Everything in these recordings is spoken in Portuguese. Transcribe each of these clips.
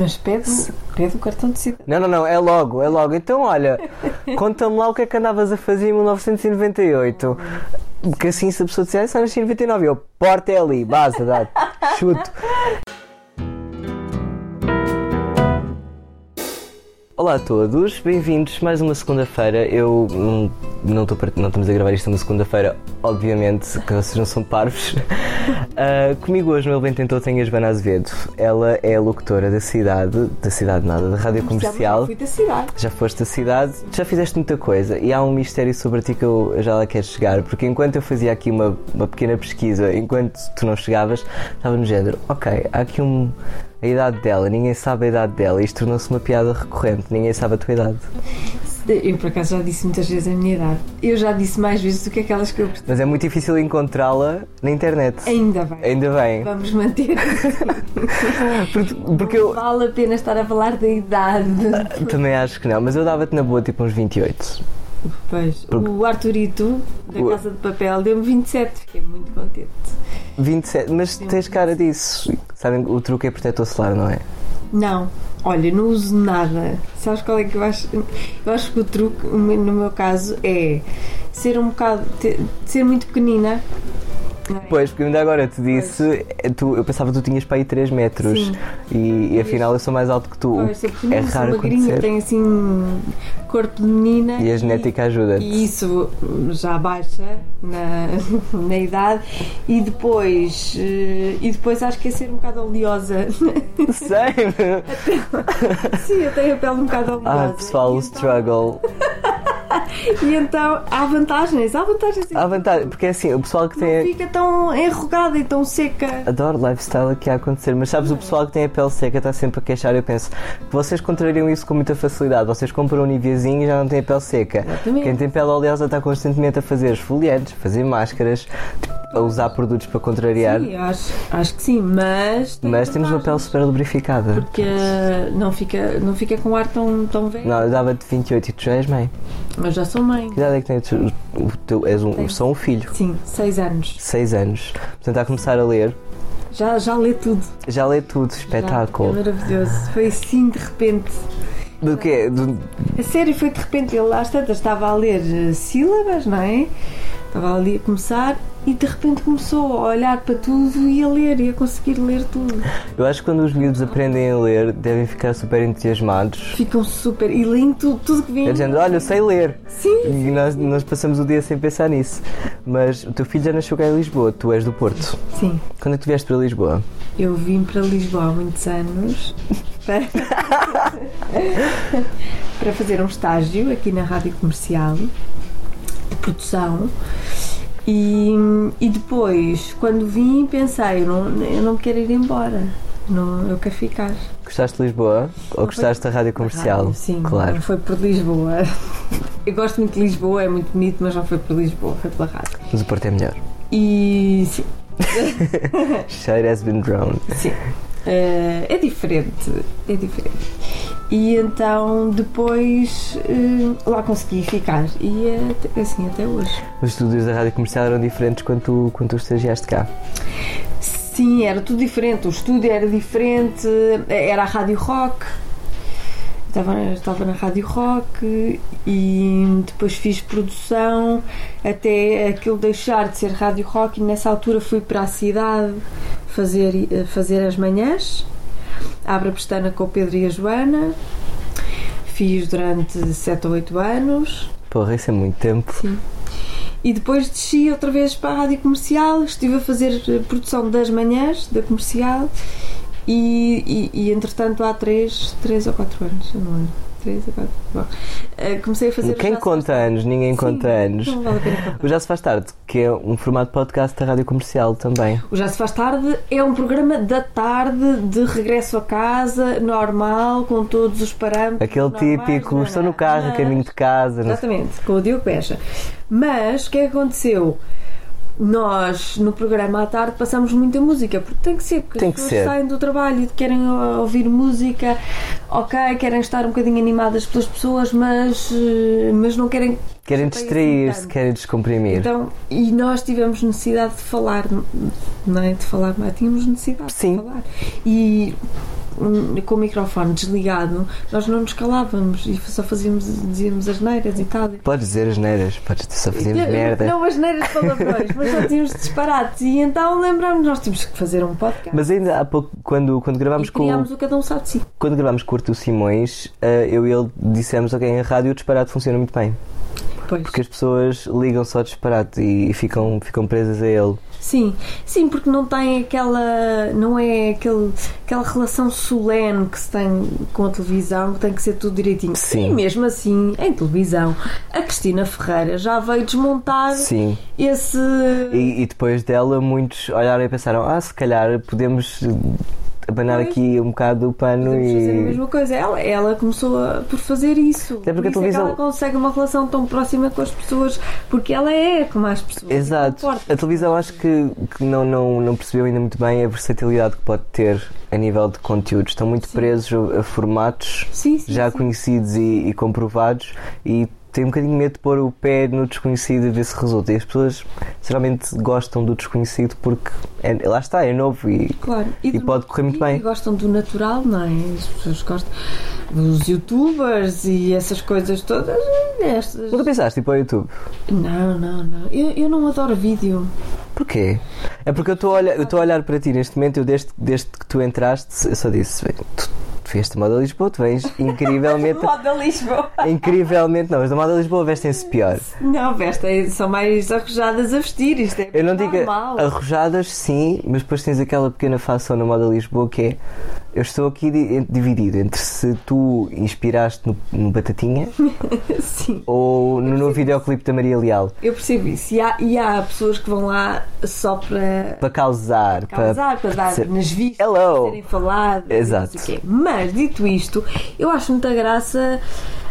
Mas pede, pede o cartão de cidadão. Não, não, não, é logo, é logo. Então, olha, conta-me lá o que é que andavas a fazer em 1998. Que assim, se a pessoa disser, ah, nasci em 99, eu, porta é ali, basta, dá, chuto. Olá a todos, bem-vindos mais uma segunda-feira. Eu hum, não, tô, não estamos a gravar isto numa segunda-feira, obviamente, que vocês não são parvos. Ah, comigo hoje no Ele Bem Tentou tenho a Joana Azevedo. Ela é a locutora da cidade, da cidade nada, da rádio comercial. Já fui da cidade. Já foste da cidade, já fizeste muita coisa e há um mistério sobre ti que eu já lá quero chegar, porque enquanto eu fazia aqui uma, uma pequena pesquisa, enquanto tu não chegavas, estava no género, ok, há aqui um, a idade dela, ninguém sabe a idade dela, isto tornou-se uma piada recorrente, ninguém sabe a tua idade. Eu, por acaso, já disse muitas vezes a minha idade. Eu já disse mais vezes do que aquelas que eu. Mas é muito difícil encontrá-la na internet. Ainda bem. Ainda bem. Vamos manter. Porque, porque eu Vale a pena estar a falar da idade. também acho que não, mas eu dava-te na boa tipo uns 28. Pois, o Arturito, da Casa de Papel, deu-me 27. Fiquei muito contente. 27, mas tens cara disso. Sabem, o truque é protetor solar, não é? Não, olha, não uso nada. Sabes qual é que eu acho? Eu acho que o truque, no meu caso, é ser um bocado. ser muito pequenina. Pois, porque ainda agora te disse, tu, eu pensava que tu tinhas para aí 3 metros e, e afinal eu sou mais alto que tu. Pois, sou é pequenina, sou raro magrinha, acontecer. tenho assim corpo de menina. E a genética ajuda-te. E isso já baixa na, na idade e depois eh, e depois acho que é ser um bocado oleosa. Sei! Sim, eu tenho a pele um bocado oleosa. Ah, pessoal, o então- struggle. E então há vantagens, há vantagens. Há vantagem, porque é assim, o pessoal que Não tem. fica tão enrugada e tão seca. Adoro lifestyle aqui a acontecer, mas sabes, o pessoal que tem a pele seca está sempre a queixar. Eu penso que vocês contrariam isso com muita facilidade. Vocês compram um Niveazinho e já não têm a pele seca. Exatamente. Quem tem pele oleosa está constantemente a fazer esfoliantes, fazer máscaras, a usar produtos para contrariar. Sim, acho, acho que sim, mas. tem Mas temos uma pele super lubrificada. Porque não fica, não fica com ar tão, tão velho. Não, eu dava-te 28 e tu já és mãe. Mas já sou mãe. Que idade é que tens? O teu, és um, Tenho. só um filho. Sim, seis anos. 6 anos. Portanto, está a começar a ler. Já, já lê tudo. Já lê tudo, Já. É espetáculo. maravilhoso. Foi assim de repente. Do quê? Do, A sério, foi de repente. Ele às tantas estava a ler eh, sílabas, não é? Estava ali a começar e de repente começou a olhar para tudo e a ler e a conseguir ler tudo. eu acho que quando os miúdos aprendem a ler, devem ficar super entusiasmados. Ficam super. E leem tudo, tudo que vem. É dizendo, olha, eu sei ler. Sim, E nós, nós passamos o dia sem pensar nisso. Mas o teu filho já nasceu cá em Lisboa, tu és do Porto. sim. Quando é que tu vieste para Lisboa? Eu vim para Lisboa há muitos anos para, para fazer um estágio aqui na Rádio Comercial de produção. E, e depois, quando vim, pensei: eu não, eu não quero ir embora, não, eu quero ficar. Gostaste de Lisboa? Ou gostaste da rádio comercial? Rádio, sim, Claro. não foi por Lisboa. Eu gosto muito de Lisboa, é muito bonito, mas não foi por Lisboa, foi pela rádio. Mas o Porto é melhor. E sim, Shade has been drowned. Sim. Eh, é diferente, é diferente. E então depois eh, lá consegui ficar e é assim até hoje. Os estúdios da rádio comercial eram diferentes quando tu, quando tu estagiaste cá. Sim, era tudo diferente, o estúdio era diferente, era a Rádio Rock. Estava, estava na Rádio Rock e depois fiz produção até aquilo deixar de ser Rádio Rock e nessa altura fui para a cidade fazer, eh, fazer as manhãs. Abre a pestana com o Pedro e a Joana. Fiz durante 7 ou 8 anos. Porra, isso é muito tempo. Sim. E depois desci outra vez para a rádio comercial, estive a fazer eh, produção das manhãs da comercial e, e, e, entretanto há 3, três ou 4 anos, eu não lembro. 3 ou 4. Bom, eh, comecei a fazer. Quem conta Faz anos? Ninguém Tarde. conta Sim, anos. Não vale a pena. O Já se faz tarde, que é um formato de podcast da rádio comercial também. O Já Se Faz Tarde é um programa da tarde de regresso a casa, normal, com todos os parâmetros. Aquele normais, típico, não, estou não, no carro, mas- caminho de casa. não Exatamente, com o Diogo Pecha. Mas o que é que aconteceu? Nós, no programa à tarde, passamos muita música, porque tem que ser, porque Tem as pessoas ser. saem do trabalho e querem ouvir música, ok, querem estar um bocadinho animadas pelas pessoas, mas, uh, mas não querem. Querem distrair-se, querem descomprimir. Então, e nós tivemos necessidade de falar, não é? De falar, mas tínhamos necessidade Sim. de falar. E com o microfone desligado, nós não nos calávamos e só fazíamos, dizíamos as neiras e tal. Podes dizer as neiras, podes só fazermos Não, merda. Não as neiras palavrões, mas só tínhamos disparates. E então lembramos, nós tínhamos que fazer um podcast. Mas ainda há pouco, quando, quando gravámos e com, criámos o Cada Um Sabe de Si. quando gravámos com o Artur Simões, eh, eu e ele dissemos, ok, em rádio o disparate funciona muito bem. Pois. Porque as pessoas ligam só disparate e, e ficam, ficam presas a ele. Sim, sim, porque não tem aquela. não é aquele, aquela relação solene que se tem com a televisão, que tem que ser tudo direitinho. Sim. E mesmo assim, em televisão, a Cristina Ferreira já veio desmontar Sim. esse. E, e depois dela, muitos olharam e pensaram: ah, se calhar podemos abanar Pois. aqui um bocado o pano Podemos fazer a e. mesma coisa. Ela, ela começou a- por fazer isso. Até porque a Por isso é que televisão- ela consegue uma relação tão próxima com as pessoas, porque ela é como as pessoas. Exato. A televisão acho que, que não, não, não percebeu ainda muito bem a versatilidade que pode ter a nível de conteúdos. Estão muito Sim. presos a, a formatos Sim, sim, já conhecidos e, e comprovados e têm um bocadinho medo de pôr o pé no desconhecido e ver se resulta. E as pessoas geralmente gostam do desconhecido porque é- lá está, é novo e, Claro. e do- pode correr muito e bem. gostam do natural, não é? As pessoas gostam dos youtubers e essas coisas todas. Estas... Nunca pensaste ir para o YouTube? Não, não, não. Eu, eu não adoro vídeo. Porquê? É porque eu estou a olhar, eu estou a olhar para ti neste momento, eu desde, desde que tu entraste, eu só disse, "Bem, tu, da moda Lisboa, tu vens incrivelmente. Moda Lisboa. incrivelmente, não, mas da moda Lisboa vestem-se pior. Não, vesta, são mais arrojadas a vestir. Isto é Eu não digo normal. arrojadas, sim, mas depois tens aquela pequena fação na moda Lisboa que é. Eu estou aqui di- dividido entre se tu inspiraste no, no Batatinha Sim, ou no novo videoclipe da Maria Leal. eu percebo isso. E há, e há pessoas que vão lá só para Para causar, causar, para, dar ser- nas vistas, Hello. para serem faladas. e não Exato. quê. Mas, dito isto, eu acho muita graça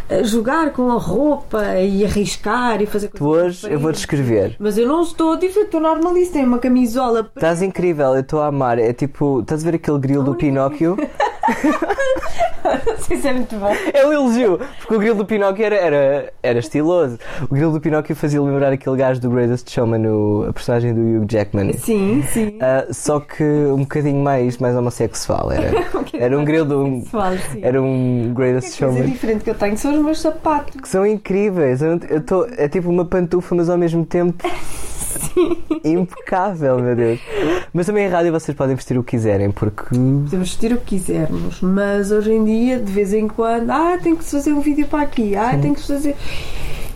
eh, jogar com a roupa e arriscar e fazer Tu coisas hoje eu vou descrever. Mas eu não estou diferente, estou normalista. Tenho uma camisola. Estás incrível, eu estou a amar. É tipo, estás a ver aquele grilo do Pinóquio? Se é muito bom. É um elogio, porque o grilo do Pinóquio era, era, era estiloso. O grilo do Pinóquio fazia lembrar aquele gajo do Greatest Showman, o, a personagem do Hugh Jackman. Sim, sim. Ah, só que um bocadinho mais, mais homossexual. Era, era um grilo sim. Era um Greatest coisa Showman. diferente que eu tenho são os meus sapatos. Que são incríveis. Eu, eu tô, é tipo uma pantufa, mas ao mesmo tempo. Impecável, meu Deus. Mas também em rádio vocês podem vestir o que quiserem, porque. Podemos vestir o que quisermos, mas hoje em dia, de vez em quando, ah, tem que se fazer um vídeo para aqui, ah, tem que se fazer.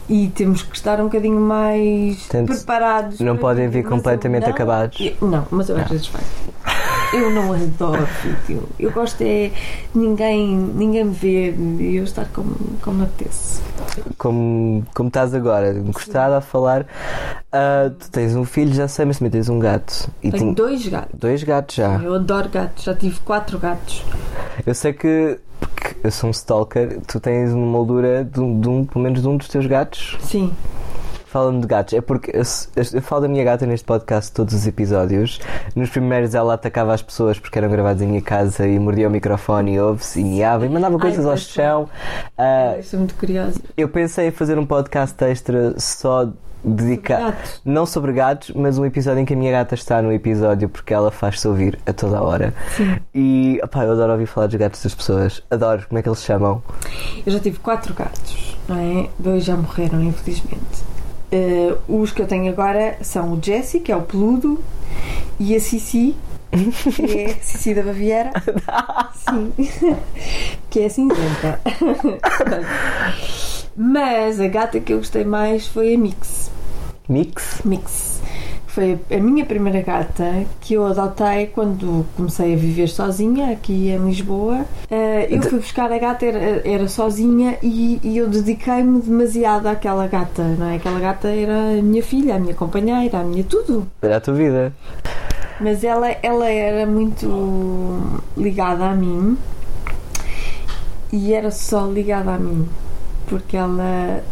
E temos que estar um bocadinho mais preparados. não podem vir completamente não- acabados. eu- Não, mas eu às vezes faço. Eu não adoro vídeo. Eu gosto é ninguém, ninguém me ver e eu estar como, como me apetece. Como, como estás agora, encostada a falar. Ah, tu tens um filho, já sei, mas também tens um gato. E Tenho tem dois gatos. dois gatos já. Eu adoro gatos, já tive quatro gatos. Eu sei que, porque eu sou um stalker, tu tens uma moldura de, um- de um, pelo menos de um dos teus gatos. Sim. Fala-me de gatos. É porque eu, eu- eu falo da minha gata neste podcast todos os episódios. Nos primeiros ela atacava as pessoas porque eram gravados em minha casa e mordia o microfone e ouve-se e miava e mandava coisas ao pois chão. Ah, Eu estou muito curiosa. eu pensei em fazer um podcast extra só dedicado. Não sobre gatos, mas um episódio em que a minha gata está no episódio porque ela faz-se ouvir a toda a hora. Sim. E opá, eu adoro ouvir falar dos gatos das pessoas. Adoro, como é que eles se chamam? Eu já tive quatro gatos, não é? Dois já morreram, infelizmente. Eh, os que eu tenho agora são o Jesse, que é o peludo, e a Cici, que é Cici da Baviera. Sim. que é cinzenta. Mas a gata que eu gostei mais foi a Mix. Mix? Mix. Foi a minha primeira gata que eu adotei quando comecei a viver sozinha aqui em Lisboa. Eh, eu fui buscar a gata, era, era sozinha e, e eu dediquei-me demasiado àquela gata, não é? Aquela gata era a minha filha, a minha companheira, a minha tudo. Era a tua vida. Mas ela, ela era muito ligada a mim. E era só ligada a mim porque ela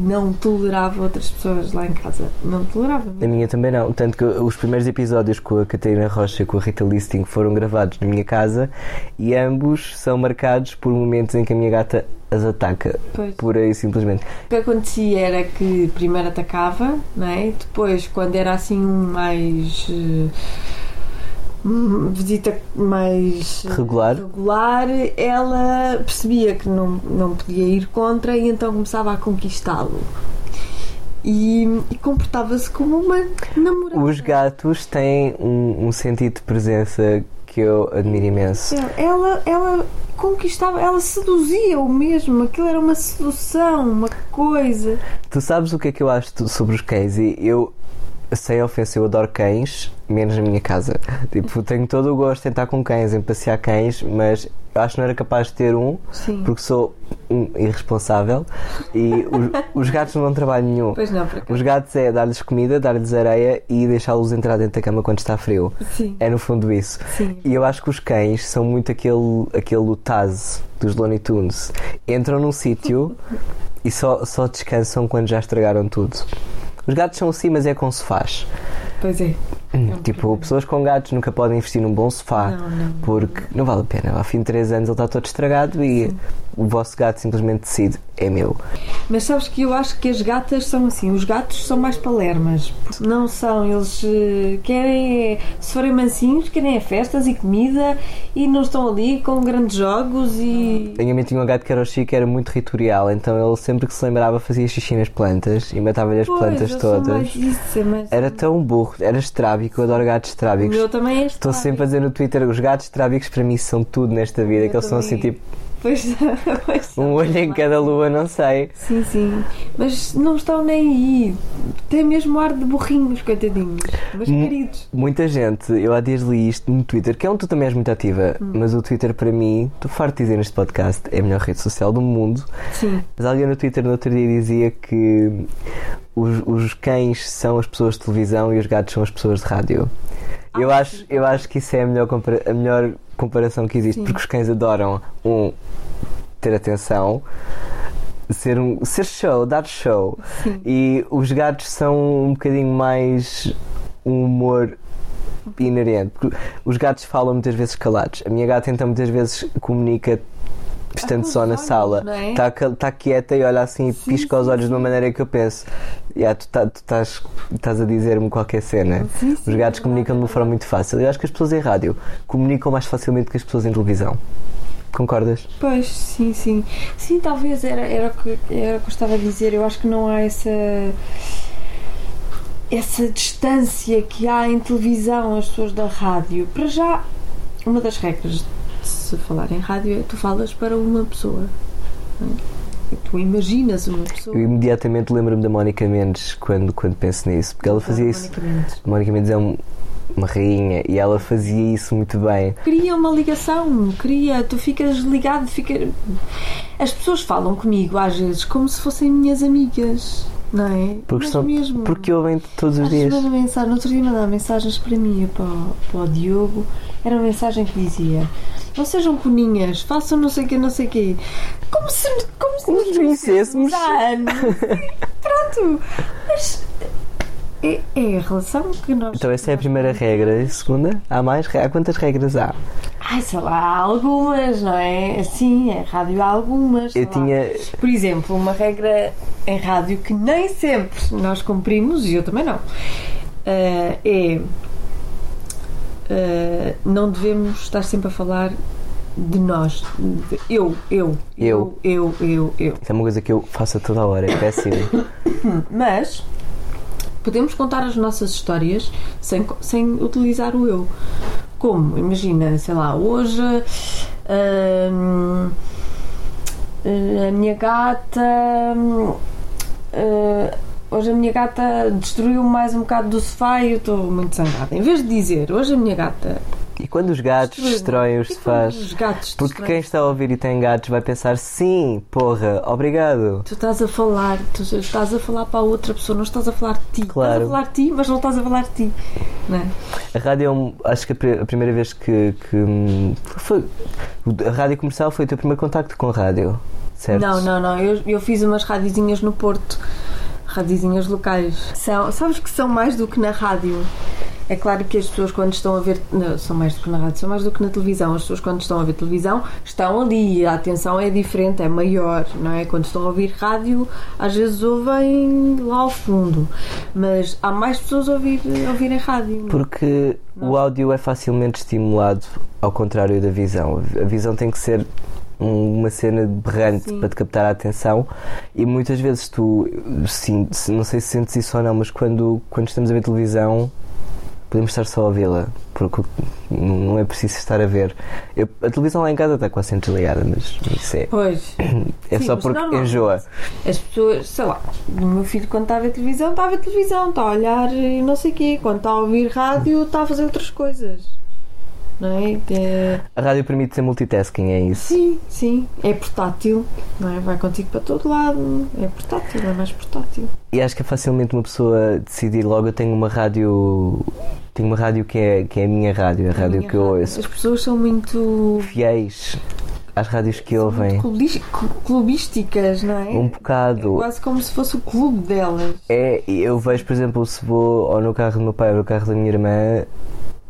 não tolerava outras pessoas lá em casa. Não tolerava. A minha também não. Tanto que os primeiros episódios com a Catarina Rocha e com a Rita Listing foram gravados na minha casa e ambos são marcados por momentos em que a minha gata as ataca. Pois. Pura e simplesmente. O que acontecia era que primeiro atacava, não é? Depois, quando era assim um mais. hum, visita mais Regular. regular, ela percebia que não, não podia ir contra e então começava a conquistá-lo. E, e comportava-se como uma namorada. Os gatos têm um, um sentido de presença que eu admiro imenso. Ela, ela conquistava, ela seduzia o mesmo, aquilo era uma sedução, uma coisa. Tu sabes o que é que eu acho sobre os cães? E eu, sem ofensa, eu adoro cães, menos na minha casa. Tipo, tenho todo o gosto em estar com cães, em passear cães, mas acho que não era capaz de ter um, Sim. porque sou um irresponsável e os, os gatos não dão trabalho nenhum. Pois não, por acaso. Os gatos é dar-lhes comida, dar-lhes areia e deixá-los entrar dentro da cama quando está frio. Sim. É no fundo isso. Sim. E eu acho que os cães são muito aquele, aquele Taz dos Looney Tunes. Entram num sítio e só, só descansam quando já estragaram tudo. Os gatos são assim, mas é com sofás. Pois é. um tipo, problema. pessoas com gatos nunca podem investir num bom sofá Não, não. porque não vale a pena. Ao fim de 3 anos ele está todo estragado e o vosso gato simplesmente decide: é meu. Mas sabes que eu acho que as gatas são assim, os gatos são mais palermas. Não são, eles eh, querem, se forem mansinhos, querem é festas e comida e não estão ali com grandes jogos e. Tenho mãe tinha um gato que era o Chico, era muito ritual, então ele sempre que se lembrava fazia xixi nas plantas e matava-lhe as Pois, plantas eu todas. isso, é mais- Era tão burro, era estrábico, eu adoro gatos estrábicos. meu também é Estou sempre a dizer no Twitter, os gatos estrábicos para mim são tudo nesta vida, Eu que eles são assim tipo Pois, pois um olho em cada lua, não sei. Sim, sim. Mas não estão nem aí. Tem mesmo ar de burrinhos, coitadinhos. Mas Hum. queridos. Muita gente, eu há dias li isto no Twitter, que é onde tu também és muito ativa, Hum. mas o Twitter para mim, estou farto de dizer neste podcast, é a melhor rede social do mundo. Sim. Mas alguém no Twitter no outro dia dizia que os, os cães são as pessoas de televisão e os gatos são as pessoas de rádio. Eu Ah, acho, sim. eu acho que isso é a melhor, compara- a melhor comparação que existe, Sim. porque os cães adoram um ter atenção, ser um ser show, dar show. Sim. E os gatos são um bocadinho mais um humor inerente. Porque os gatos falam muitas vezes calados. A minha gata então muitas vezes comunica estando com só os na olhos, sala. não é? Está tá quieta e olha assim e Sim, pisca os sim, olhos de uma sim. maneira que eu penso. Yeah, tu tá- estás a dizer-me qualquer cena. Sim, Os sim, gatos é comunicam de uma forma muito fácil. Eu acho que as pessoas em rádio comunicam mais facilmente que as pessoas em televisão. Concordas? Pois, sim, sim. Sim, talvez era, era, o que, era o que eu estava a dizer. Eu acho que não há essa. essa distância que há em televisão, as pessoas da rádio. Para já, uma das regras se falar em rádio é tu falas para uma pessoa. é? Tu imaginas uma pessoa. Eu imediatamente lembro-me da Mónica Mendes quando, quando penso nisso, porque ela fazia isso. Mónica Mendes. Mónica Mendes é um- uma rainha e ela fazia isso muito bem. Cria uma ligação, cria, tu ficas ligado, fica... As pessoas falam comigo às vezes como se fossem minhas amigas, não é? Porque, Mas são, mesmo. porque ouvem todos os dias. manda mensagem, no outro dia mandava mensagens para mim e para, o- para o Diogo. Era uma mensagem que dizia: Não sejam coninhas, façam não sei o que, não sei o quê. Como se, como se nos se conhecêssemos. anos. Pronto. Mas é, é a relação que nós. Então essa é a primeira regra. E a segunda? Há mais? Há quantas regras há? Ai, sei lá, há algumas, não é? Sim, em rádio há algumas. Eu lá. tinha. Por exemplo, uma regra em rádio que nem sempre nós cumprimos, e eu também não, eh, é eh, não devemos estar sempre a falar de nós. De eu, eu, eu, eu, eu, eu. Isso é uma coisa que eu faço a toda a hora. É péssimo. Mas podemos contar as nossas histórias sem, sem utilizar o eu. Como? Imagina, sei lá, hoje hum, a minha gata. eh, hoje a minha gata destruiu mais um bocado do sofá e eu estou muito zangada. Em vez de dizer hoje a minha gata. E quando os gatos destroem os sofás? Os gatos Porque destroem- quem está a ouvir e tem gatos vai pensar: sim, porra, obrigado. Tu estás a falar, tu estás a falar para a outra pessoa, não estás a falar de ti. Claro. Estás a falar de ti, mas não estás a falar de ti. Não é? A rádio é um, acho que a, pri- a primeira vez que, que, hum, foi. A rádio comercial foi o teu primeiro contacto com a rádio, certo? Não, não, não. Eu, eu fiz umas radiozinhas no Porto. Radiozinhas locais. São, sabes que são mais do que na rádio. É claro que as pessoas quando estão a ver, não, são mais do que na rádio, são mais do que na televisão. As pessoas quando estão a ver televisão estão ali, a atenção é diferente, é maior, não é? Quando estão a ouvir rádio, às vezes ouvem lá ao fundo, mas há mais pessoas a ouvir, a ouvirem rádio. não? Porque o áudio é facilmente estimulado ao contrário da visão. A visão tem que ser um- uma cena berrante Sim. para te captar a atenção e muitas vezes tu, sim, não sei se sentes isso ou não, mas quando, quando estamos a ver televisão podemos estar só a vê-la, porque não é preciso estar a ver. Eu- a televisão lá em casa está quase sempre desligada, mas isso é, Pois, é Sim, só porque normal. enjoa. as pessoas, sei lá, o meu filho quando está a ver televisão, está a ver televisão, está a olhar e não sei o quê. Quando está a ouvir rádio, está a fazer outras coisas. Não é? É- A rádio permite ser multitasking, é isso. Sim, sim. É portátil, não é? Vai contigo para todo lado. É portátil, é mais portátil. E acho que é facilmente uma pessoa decidir logo eu tenho uma rádio. Tenho uma rádio que é, que é a minha rádio, a rádio minha que eu rádio. ouço. As pessoas são muito, Fiéis às rádios que ouvem. clubis- clu- clubísticas, não é? Um bocado. Quase como se fosse o clube delas. É, eu vejo, por exemplo, se vou ou no carro do meu pai ou no carro da minha irmã,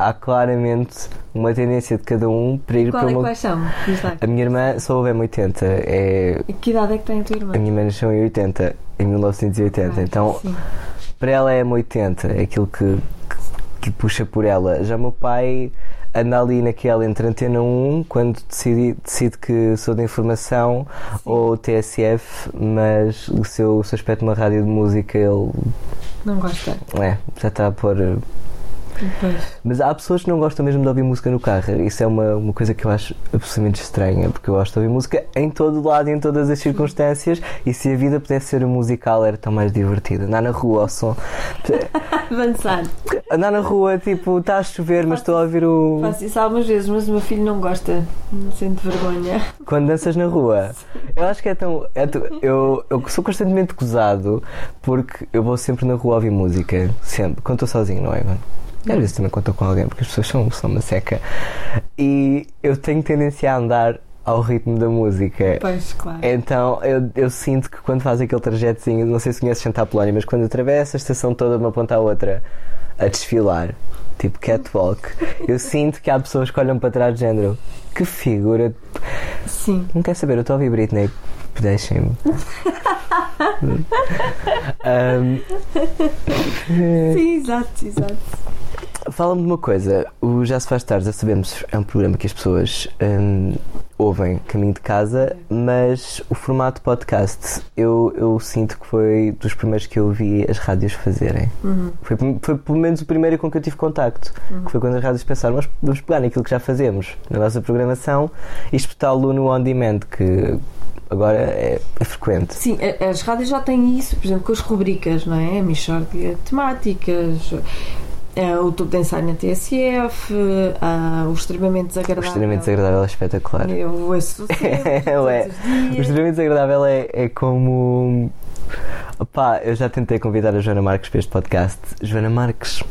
há claramente uma tendência de cada um para ir Qual para é, uma. quais são? A minha irmã só ouve M80. É... E que idade é que tem a tua irmã? A minha irmã nasceu em 80, em 1980. Ah, então, sim. para ela é M80, é aquilo que, que, que puxa por ela. Já o meu pai anda ali naquela entre Antena 1, quando decide, decide que sou da informação, ou TSF, mas o seu, o seu aspecto numa rádio de música, ele Não gosta. é, já está a pôr. Pois. Mas há pessoas que não gostam mesmo de ouvir música no carro. Isso é uma, uma coisa que eu acho absolutamente estranha, porque eu gosto de ouvir música em todo lado e em todas as circunstâncias. E se a vida pudesse ser musical, era tão mais divertida. Andar na rua ao som. Avançar. Andar na rua, tipo, está a chover, mas estou a ouvir o. Faço isso algumas vezes, mas o meu filho não gosta. Não sente vergonha. Quando danças na rua. Eu acho que é tão. é tão- eu, eu sou constantemente gozado porque eu vou sempre na rua ouvir música. Sempre. Quando estou sozinho, não é, mano? E às vezes também estou com alguém, porque as pessoas são, são uma seca. E eu tenho tendência a andar ao ritmo da música. Pois, claro. Então eu, eu sinto que quando faz aquele trajetozinho, não sei se conheces Santa Apolónia, mas quando atravessa a estação toda de uma ponta à outra a desfilar, tipo catwalk, eu sinto que há pessoas que olham para trás de género. Que figura. Sim. Não quer saber, eu estou a ouvir Britney. Deixem-me. Ahm, Sim, exato, exato. Fala-me de uma coisa, o Já Se Faz Tarde, já sabemos, é um programa que as pessoas hum, ouvem caminho de casa, mas o formato podcast, eu, eu sinto que foi dos primeiros que eu vi as rádios fazerem. Uhum. Foi, foi pelo menos o primeiro com que eu tive contacto, que foi quando as rádios pensaram, vamos, vamos pegar naquilo que já fazemos na nossa programação e espetá-lo no on-demand, que agora é, é frequente. Sim, as rádios já têm isso, por exemplo, com as rubricas, não é? Michórdia temáticas, o Tudo de Ensaio na TSF, ah, o Extremamente O Desagradável. extremamente desagradável é espetacular. Eu ouço sempre, os O extremamente desagradável é, é como. Opá, eu já tentei convidar a Joana Marques para este podcast. Joana Marques.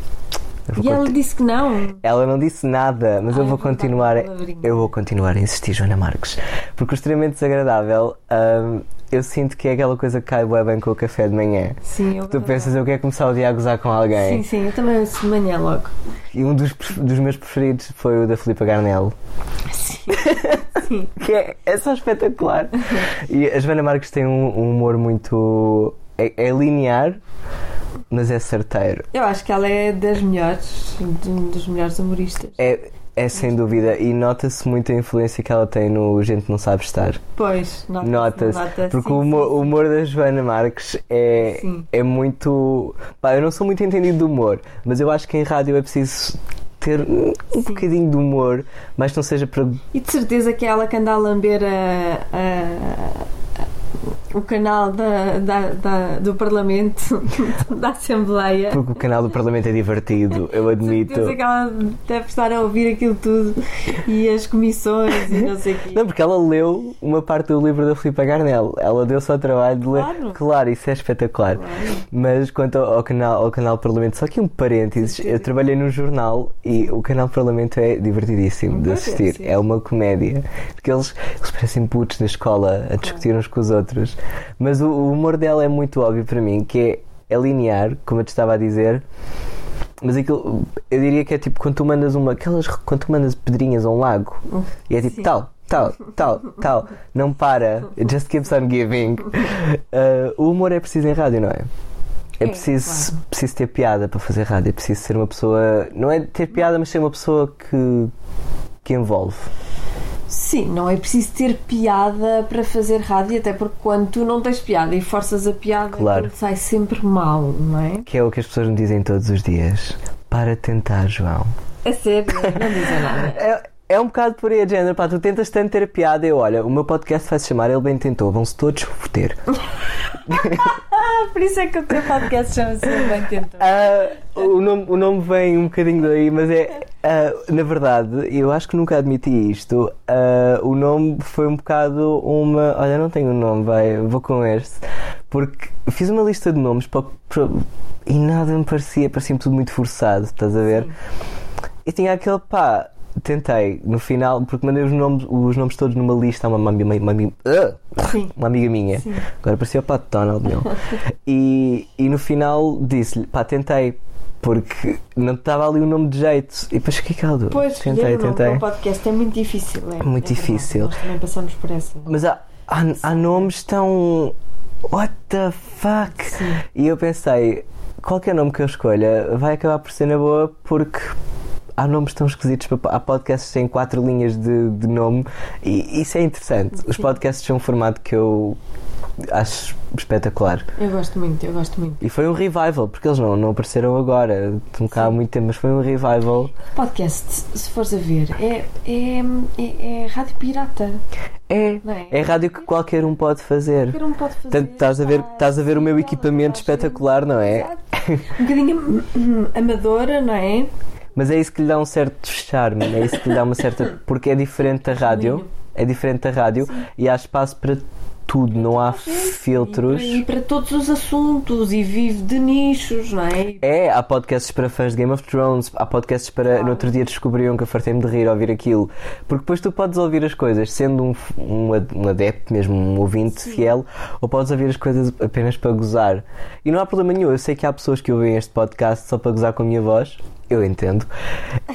Eu E ela disse que não. ela não disse nada, mas eu Ai, vou vou continuar. Eu vou continuar a insistir, Joana Marques. Porque o extremamente desagradável, hum, eu sinto que é aquela coisa que cai bem com o café de manhã. Sim, eu Tu pensas, eu quero começar o dia a gozar com alguém. Sim, sim, eu também ouço de manhã logo. E um dos, dos meus preferidos foi o da Filipa Garnel. Sim. sim. que é, é só espetacular. E a Joana Marques tem um, um humor muito. É, é linear, mas é certeiro. Eu acho que ela é das melhores, um dos melhores humoristas. É, é sem dúvida. E nota-se muito a influência que ela tem no Gente Não Sabe Estar. Pois, nota-se. Nota-se. nota-se, Porque sim, o humor, sim, o humor da Joana Marques é, Sim. é muito. Pá, eu não sou muito entendido de humor, mas eu acho que em rádio é preciso ter um um bocadinho de humor, mas não seja para E de certeza que é ela que anda a lamber a- a- o canal da, da- da- do Parlamento, da Assembleia. porque o canal do Parlamento é divertido, eu admito. Certeza que ela deve estar a ouvir aquilo tudo e as comissões e não sei o quê. Não, porque ela leu uma parte do livro da Filipa Garnel. Ela deu-se ao trabalho de ler. Claro. isso é espetacular. Claro. Mas quanto ao, canal, ao canal Parlamento, só aqui um parênteses, eu trabalhei num jornal e o canal Parlamento é divertidíssimo de Pois é, assistir. sim. É uma comédia. Porque eles, eles parecem putos da escola a discutir uns com os outros. Mas o, o humor dela é muito óbvio para mim, que é, é linear, como eu te estava a dizer. Mas aquilo, eu diria que é tipo quando tu mandas uma. Aquelas, quando tu mandas pedrinhas a um lago e é tipo Sim. tal, tal, tal, tal, não para, it just keeps on giving. Uh, o humor é preciso em rádio, não é? É É, preciso, claro. preciso ter piada para fazer rádio, é preciso ser uma pessoa. Não é ter piada, mas ser uma pessoa que, que envolve. Sim, não é preciso ter piada para fazer rádio, até porque quando tu não tens piada e forças a piada, Claro. sai sempre mal, não é? Que é o que as pessoas me dizem todos os dias. Para tentar, João. A sério, não dizem nada. É, é um bocado por aí a género, pá, tu tentas tanto ter piada e eu, olha, o meu podcast vai se chamar Ele Bem Tentou, vão-se todos foder. Ah, por isso é que o teu podcast chama-se Bem Tentou. Ah, o, nome, o nome vem um bocadinho daí, mas é. ah, na verdade, eu acho que nunca admiti isto. ah, o nome foi um bocado uma. Olha, não tenho um nome, vai, vou com este. Porque fiz uma lista de nomes para, para- e nada me parecia, parecia-me tudo muito forçado, estás a ver? Sim. E tinha aquele pá. Tentei, no final, porque mandei os nomes, os nomes todos numa lista a uma, uma, uma, uma, uma- ah! Uma amiga minha. Sim. Agora parecia o Pato Donald, meu. e, e no final disse-lhe, pá, tentei. Porque não estava ali o nome de jeito. E depois fiquei caldo. Pois, tentei, o nome tentei. para o podcast é muito difícil. É, Muito é difícil. Nós também passamos por essa. Mas há, há, há nomes tão. What the fuck? Sim. E eu pensei, qualquer nome que eu escolha vai acabar por ser na boa porque há nomes tão esquisitos. para- Há podcasts que têm quatro linhas de, de nome e isso é interessante. Os podcasts são um formato que eu acho espetacular. Eu gosto muito, eu gosto muito. E foi um revival, porque eles não, não apareceram agora, estão cá há muito tempo, mas foi um revival. Podcast, se fores a ver, é, é, é, é rádio pirata. É, Não é? é rádio que qualquer um pode fazer. Qualquer um pode fazer. Portanto, estás a ver, está estás a ver o meu equipamento espetacular, não é? Exato. Um bocadinho amadora, não é? Mas é isso que lhe dá um certo charme, é isso que lhe dá uma certa. Porque é diferente da rádio, é diferente da rádio e há espaço para tudo, não há filtros. E para, e para todos os assuntos e vive de nichos, não é? É, há podcasts para fãs de Game of Thrones, há podcasts para. No outro dia descobriam que eu fartei-me de rir ao ouvir aquilo. Porque depois tu podes ouvir as coisas sendo um, um, ad- um adepto, mesmo um ouvinte fiel, ou podes ouvir as coisas apenas para gozar. E não há problema nenhum, eu sei que há pessoas que ouvem este podcast só para gozar com a minha voz, eu entendo.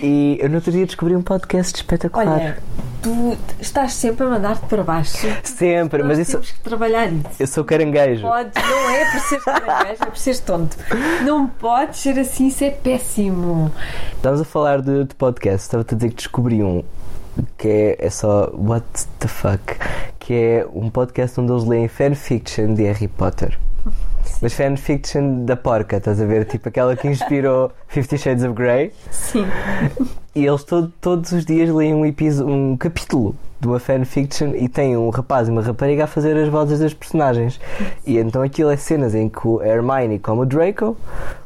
E eu no outro dia descobri um podcast espetacular. Olha, tu estás sempre a mandar-te para baixo. Sempre, mas Nós isso. temos que trabalhar isso. Eu sou caranguejo. Podes, não é por seres caranguejo, é por seres tonto. Não podes ser assim, isso é péssimo. Estamos a falar de, de podcast, estava-te a dizer que descobri um que é, é só What the fuck? Que é um podcast onde eles leem fanfiction de Harry Potter. Mas fanfiction da porca, estás a ver? Tipo aquela que inspirou Fifty Shades of Grey. Sim. E eles to- todos os dias leem um, episo- um capítulo de uma fanfiction e tem um rapaz e uma rapariga a fazer as vozes das personagens. E então aquilo é cenas em que o Hermione come o Draco,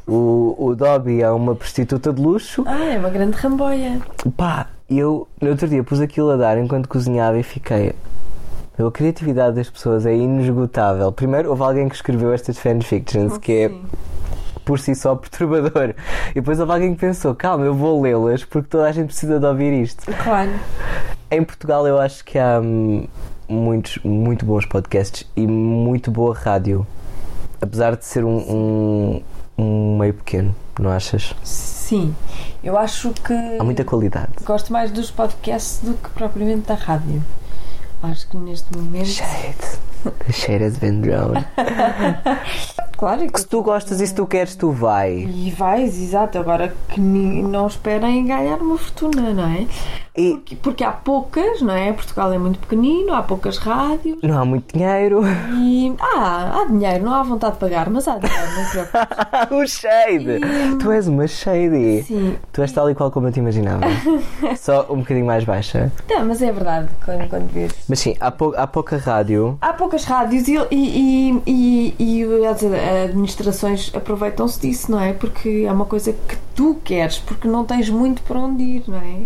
o, o Dobby é uma prostituta de luxo Ah, é uma grande ramboia. Pá, eu no outro dia pus aquilo a dar enquanto cozinhava e fiquei. A criatividade das pessoas é inesgotável. Primeiro, houve alguém que escreveu estas fanfictions que é Sim. por si só perturbador. E depois houve alguém que pensou: calma, eu vou lê-las porque toda a gente precisa de ouvir isto. Claro. Em Portugal, eu acho que há hum, muitos, muito bons podcasts e muito boa rádio. Apesar de ser um, um, um meio pequeno, não achas? Sim. Eu acho que. Há muita qualidade. Gosto mais dos podcasts do que propriamente da rádio. Acho que neste momento. Shade. The shade has been drawn. Claro que Se tu gostas e se tu queres, tu vai. E vais, exato. Agora que não esperem ganhar uma fortuna, não é? E Porque, porque há poucas, não é? Portugal é muito pequenino, há poucas rádios não há muito dinheiro. e. Ah, há dinheiro, não há vontade de pagar, mas há dinheiro, não preocupes. o shade! Tu és uma shady. Sim. Tu és tal e qual como eu te imaginava. Só um bocadinho mais baixa. Não, mas é verdade, quando, quando vês. Mas sim, há, pou- há pouca rádio. Há poucas rádios e, e, e, e, e administrações aproveitam-se disso, não é? Porque é uma coisa que tu queres, porque não tens muito para onde ir, não é?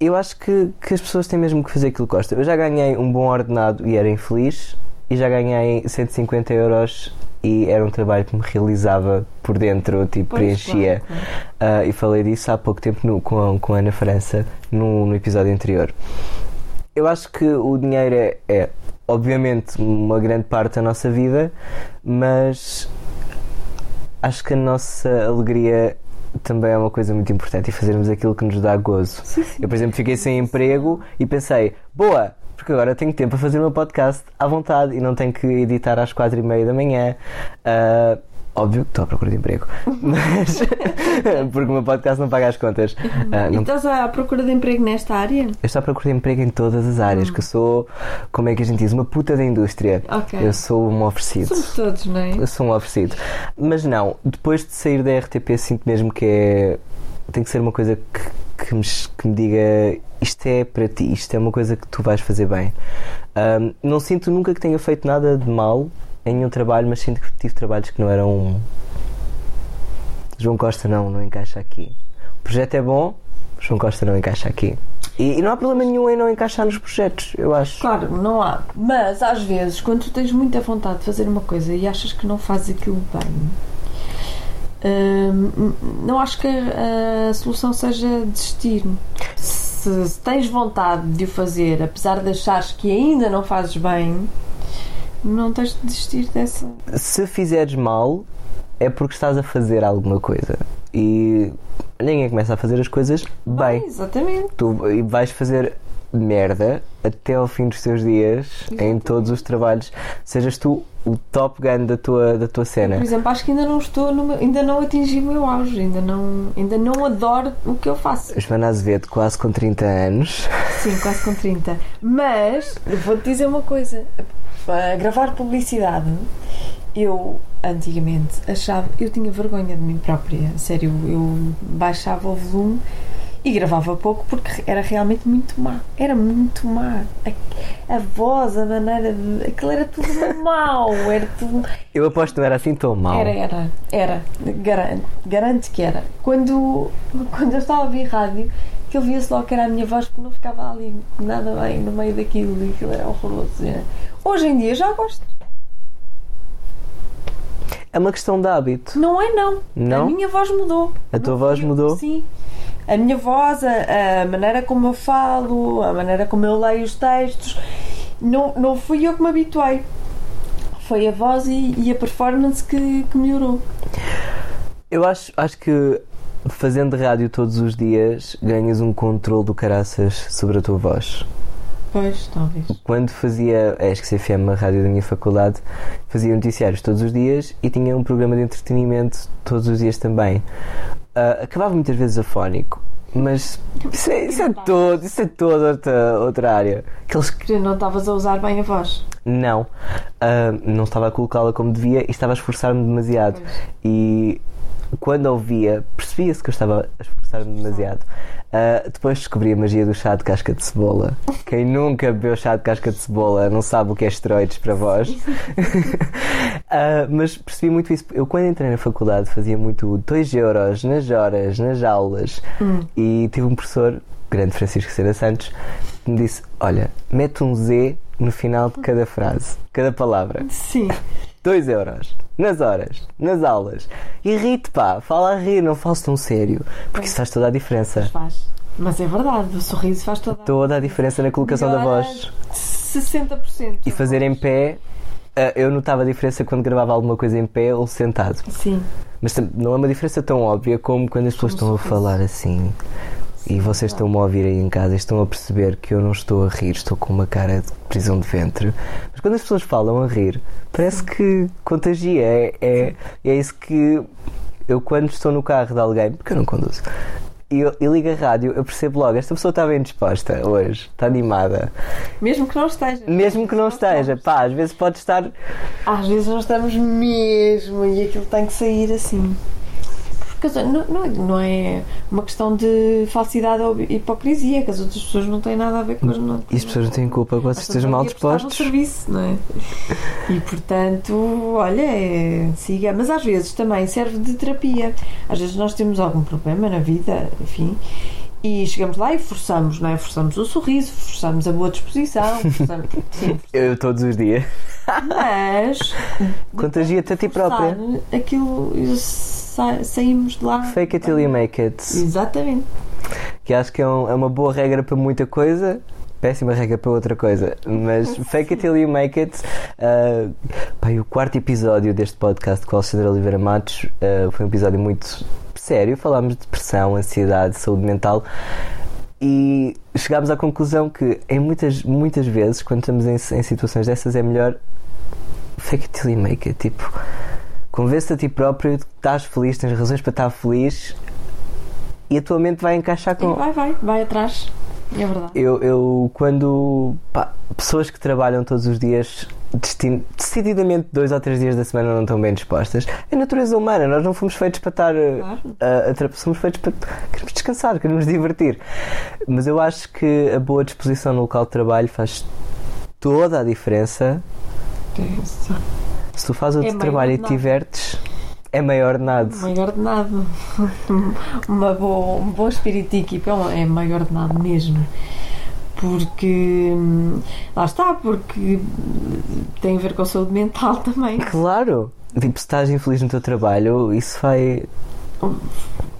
Eu acho que, que as pessoas têm mesmo que fazer aquilo que gostam. Eu já ganhei um bom ordenado e era infeliz. E já ganhei 150 euros e era um trabalho que me realizava por dentro, tipo, Pois, preenchia. claro, claro. Ah, e falei disso há pouco tempo no- com, a, com a Ana França no, no episódio anterior. Eu acho que o dinheiro é, é, obviamente, uma grande parte da nossa vida, mas acho que a nossa alegria também é uma coisa muito importante e fazermos aquilo que nos dá gozo. Sim, sim. Eu, por exemplo, fiquei sem emprego e pensei, boa, porque agora tenho tempo para fazer o meu podcast à vontade e não tenho que editar às quatro e meia da manhã. Ah, óbvio que estou à procura de emprego, mas porque o meu podcast não paga as contas. E não- estás à procura de emprego nesta área? eu estou à procura de emprego em todas as áreas, que eu sou, como é que a gente diz, uma puta da indústria. Ok. Eu sou um oferecido. Somos todos, não é? Eu sou um oferecido. Mas não, depois de sair da RTP, sinto mesmo que é. Tem que ser uma coisa que, que, me, que me diga isto é para ti, isto é uma coisa que tu vais fazer bem. Ahm, não sinto nunca que tenha feito nada de mal em nenhum trabalho, mas sinto que tive trabalhos que não eram. João Costa não, não encaixa aqui. O projeto é bom, João Costa não encaixa aqui. E, e não há problema nenhum em não encaixar nos projetos, eu acho. Claro, não há. Mas às vezes, quando tu tens muita vontade de fazer uma coisa e achas que não fazes aquilo bem, hum, não acho que a, a solução seja desistir. Se, se tens vontade de o fazer, apesar de achares que ainda não fazes bem, não tens de desistir dessa. se fizeres mal é porque estás a fazer alguma coisa e ninguém começa a fazer as coisas bem. Exatamente. Tu e vais fazer merda até ao fim dos teus dias em todos os trabalhos, sejas tu o top gun da tua, da tua cena. Por exemplo, acho que ainda não estou, no meu- ainda não atingi o meu auge, ainda não, ainda não adoro o que eu faço. Joana Azevedo, quase com 30 anos, Sim, quase com 30. Mas, vou-te dizer uma coisa: para gravar publicidade, eu antigamente achava, eu tinha vergonha de mim própria. Sério, eu baixava o volume e gravava pouco porque era realmente muito má. Era muito má. A, a voz, a maneira de. aquilo era tudo mau. Era tudo. eu aposto que não era assim tão mal. Era, era, era. Garanto, garanto que era. Quando, quando eu estava a ouvir rádio, que eu via-se logo que era a minha voz, porque não ficava ali nada bem no meio daquilo e aquilo era horroroso. Hoje em dia já gosto. É uma questão de hábito. Não é não. Não? A minha voz mudou. A tua Não voz eu. mudou? Sim. A minha voz, a, a maneira como eu falo, a maneira como eu leio os textos, não, não fui eu que me habituei. Foi a voz e, e a performance que, que melhorou. Eu acho, acho que fazendo rádio todos os dias ganhas um controle do caraças sobre a tua voz. Pois, talvez. Quando fazia a ESC-CFM, a rádio da minha faculdade, fazia noticiários todos os dias e tinha um programa de entretenimento todos os dias também. Ah, acabava muitas vezes afónico, mas isso é, isso é todo, isso é toda outra, outra área. Aqueles que Que não estavas a usar bem a voz. não, ah, não estava a colocá-la como devia e estava a esforçar-me demasiado. E quando ouvia, percebia-se que eu estava a esforçar-me demasiado. Ah, depois descobri a magia do chá de casca de cebola. Quem nunca bebeu chá de casca de cebola não sabe o que é esteroides para vós. Ah, mas percebi muito isso. Eu, quando entrei na faculdade, fazia muito 2 euros nas horas, nas aulas. E tive um professor, grande Francisco Sena Santos, que me disse: Olha, mete um Z no final de cada frase, cada palavra. Sim. 2 euros. Nas horas, nas aulas. E ri-te, pá, fala a rir, não fales tão sério. Porque isso faz toda a diferença. Faz. Mas é verdade, o sorriso faz toda a Toda a diferença na colocação da voz. 60%. E fazer em pé, ah, eu notava a diferença quando gravava alguma coisa em pé ou sentado. Sim. Mas não é uma diferença tão óbvia como quando as pessoas Como estão a falar assim. E vocês estão-me a ouvir aí em casa e estão a perceber que eu não estou a rir, estou com uma cara de prisão de ventre. Mas quando as pessoas falam a rir, parece que contagia. É, é, é isso que eu, quando estou no carro de alguém, porque eu não conduzo, e, eu- ligo a rádio, eu percebo logo: esta pessoa está bem disposta hoje, está animada. Mesmo que não esteja. Mesmo que não esteja, pá, às vezes pode estar. Às vezes não estamos mesmo e aquilo tem que sair assim. Porque não, não, é- não é uma questão de falsidade ou hipocrisia, que as outras pessoas não têm nada a ver com as não. E as pessoas não têm culpa vocês estejam mal dispostos. Um serviço, não é? E portanto, olha, é, siga. Mas às vezes também serve de terapia. Às vezes nós temos algum problema na vida, enfim. E chegamos lá e forçamos, não é? Forçamos o sorriso, forçamos a boa disposição, forçamos, sim, Eu todos os dias. mas Contagia-te a ti própria. aquilo sa- saímos de lá. Fake it till you make it. Exatamente. Que acho que é, um- é uma boa regra para muita coisa, péssima regra para outra coisa. Mas fake it till you make it. Uh, pá, e o quarto episódio deste podcast com a Alexandra Oliveira Matos uh, foi um episódio muito sério, falámos de depressão, ansiedade, saúde mental e chegámos à conclusão que em muitas, muitas vezes, quando estamos em, em situações dessas, é melhor fake it till you make it. Tipo, convence a ti próprio que estás feliz, tens razões para estar feliz e a tua mente vai encaixar com. Vai, vai, vai atrás. É verdade. Eu, eu quando. Pá, pessoas que trabalham todos os dias, destin- decididamente dois ou três dias da semana não estão bem dispostas. É natureza humana, nós não fomos feitos para estar. eh, Claro. a- a somos feitos para. Queremos descansar, queremos divertir. Mas eu acho que a boa disposição no local de trabalho faz toda a diferença. Sim. Se tu fazes o É teu trabalho e te divertes, é meio ordenado. Meio ordenado. Uma boa, um bom espírito de equipa é é meio ordenado mesmo. Porque. hum, Lá está, porque tem a ver com a saúde mental também. Claro! Tipo, se estás infeliz no teu trabalho, isso vai.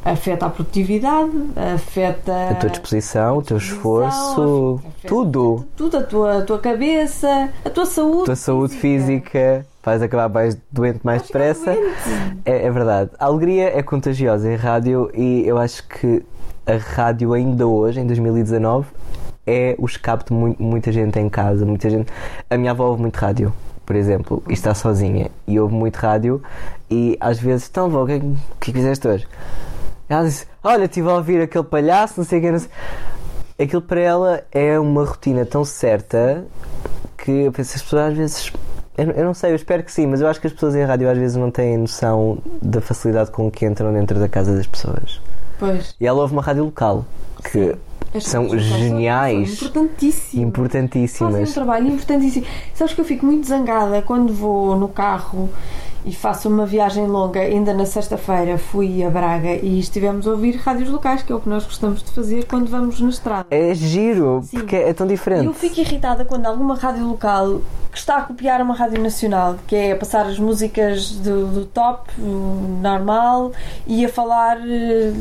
Afeta a produtividade, afeta. a tua disposição, o teu esforço, tudo. Tudo, a tua, a tua cabeça, a tua saúde. A tua saúde física, vais acabar mais doente mais depressa. É, é verdade. A alegria é contagiosa em rádio e eu acho que a rádio ainda hoje, em 2019, é o escape de mu- muita gente em casa. Muita gente. A minha avó ouve muito rádio, por exemplo, e está sozinha e ouve muito rádio e às vezes, então avó, o que, é que- é que fizeste hoje? Ela disse, olha, estive a ouvir aquele palhaço, não sei o que, não sei. Aquilo para ela é uma rotina tão certa que eu penso, as pessoas às vezes. Eu, eu não sei, eu espero que sim, mas eu acho que as pessoas em rádio às vezes não têm noção da facilidade com que entram dentro da casa das pessoas. Pois. E ela ouve uma rádio local, que As São geniais. São importantíssimas. Fazem um importantíssimas. trabalho importantíssimo. Sabes que eu fico muito zangada quando vou no carro e faço uma viagem longa. Ainda na sexta-feira fui a Braga e estivemos a ouvir rádios locais, que é o que nós gostamos de fazer quando vamos na estrada. É giro, Sim. porque é tão diferente. eu fico irritada quando alguma rádio local que está a copiar uma rádio nacional, que é a passar as músicas do, do top, normal, e a falar, eh,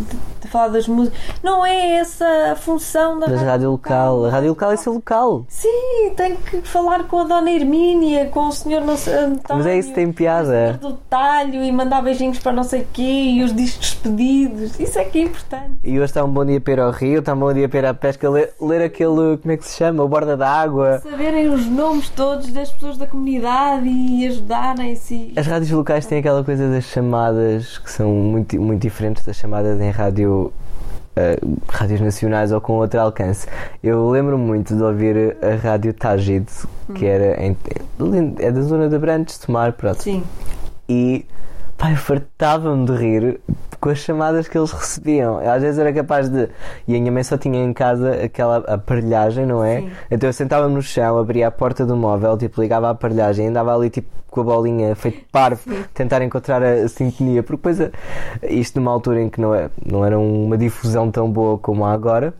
a falar das músicas. Não é essa a função da Mas rádio, rádio local, a rádio local é ser local. Sim, tem que falar com a Dona Hermínia, com o sei, António, Mas é isso que tem piada. Senhor do talho e mandar beijinhos para não sei quê e os discos pedidos. Isso é que é importante. E hoje está um bom dia para ir ao rio, está um bom dia para ir à pesca, ler, ler aquele, como é que se chama? O Borda da Água. Saberem os nomes todos das pessoas da comunidade e ajudarem-se. As rádios locais têm aquela coisa das chamadas que são muito, muito diferentes das chamadas em rádio. eh, rádios nacionais ou com outro alcance. Eu lembro muito de ouvir a rádio Tajid, que era em, é da zona de Abrantes, Tomar, pronto. Sim. E eu fartava-me de rir com as chamadas que eles recebiam. Eu, às vezes era capaz de. E a minha mãe só tinha em casa aquela aparelhagem, não é? Sim. Então eu sentava-me no chão, abria a porta do móvel, tipo, ligava a aparelhagem e andava ali tipo com a bolinha feito parvo, tentar encontrar a, a sintonia. Porque depois, a- isto numa altura em que não, é, não era uma difusão tão boa como há agora.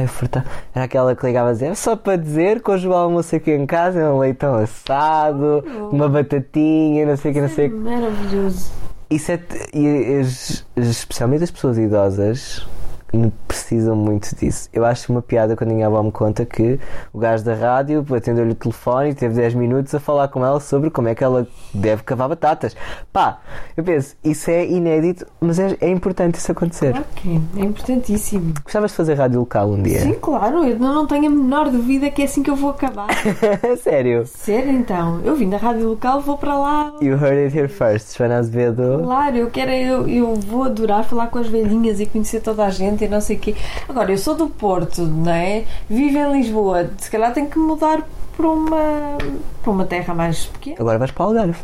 Eu fartava. Era aquela que ligava a dizer, "É só para dizer que hoje o almoço aqui em casa é um leitão assado, uma batatinha, não sei o que, não sei o que. Maravilhoso. Isso é. E as- especialmente as pessoas idosas precisam muito disso. Eu acho uma piada quando a minha avó me conta que o gajo da rádio atendeu-lhe o telefone e teve 10 minutos a falar com ela sobre como é que ela deve cavar batatas. Pá, eu penso, isso é inédito, mas é, é importante isso acontecer. Que é. É importantíssimo. Gostavas de fazer rádio local um dia? Sim, claro. Eu não tenho a menor dúvida que é assim que eu vou acabar. Sério? Sério, então. Eu vim da rádio local, vou para lá. You heard it here first, Joana Azevedo. Claro, eu quero, eu, eu vou adorar falar com as velhinhas e conhecer toda a gente e não sei o quê. Agora, eu sou do Porto, não é? Vivo em Lisboa, se calhar tenho que mudar para uma, para uma terra mais pequena. Agora vais para o Algarve,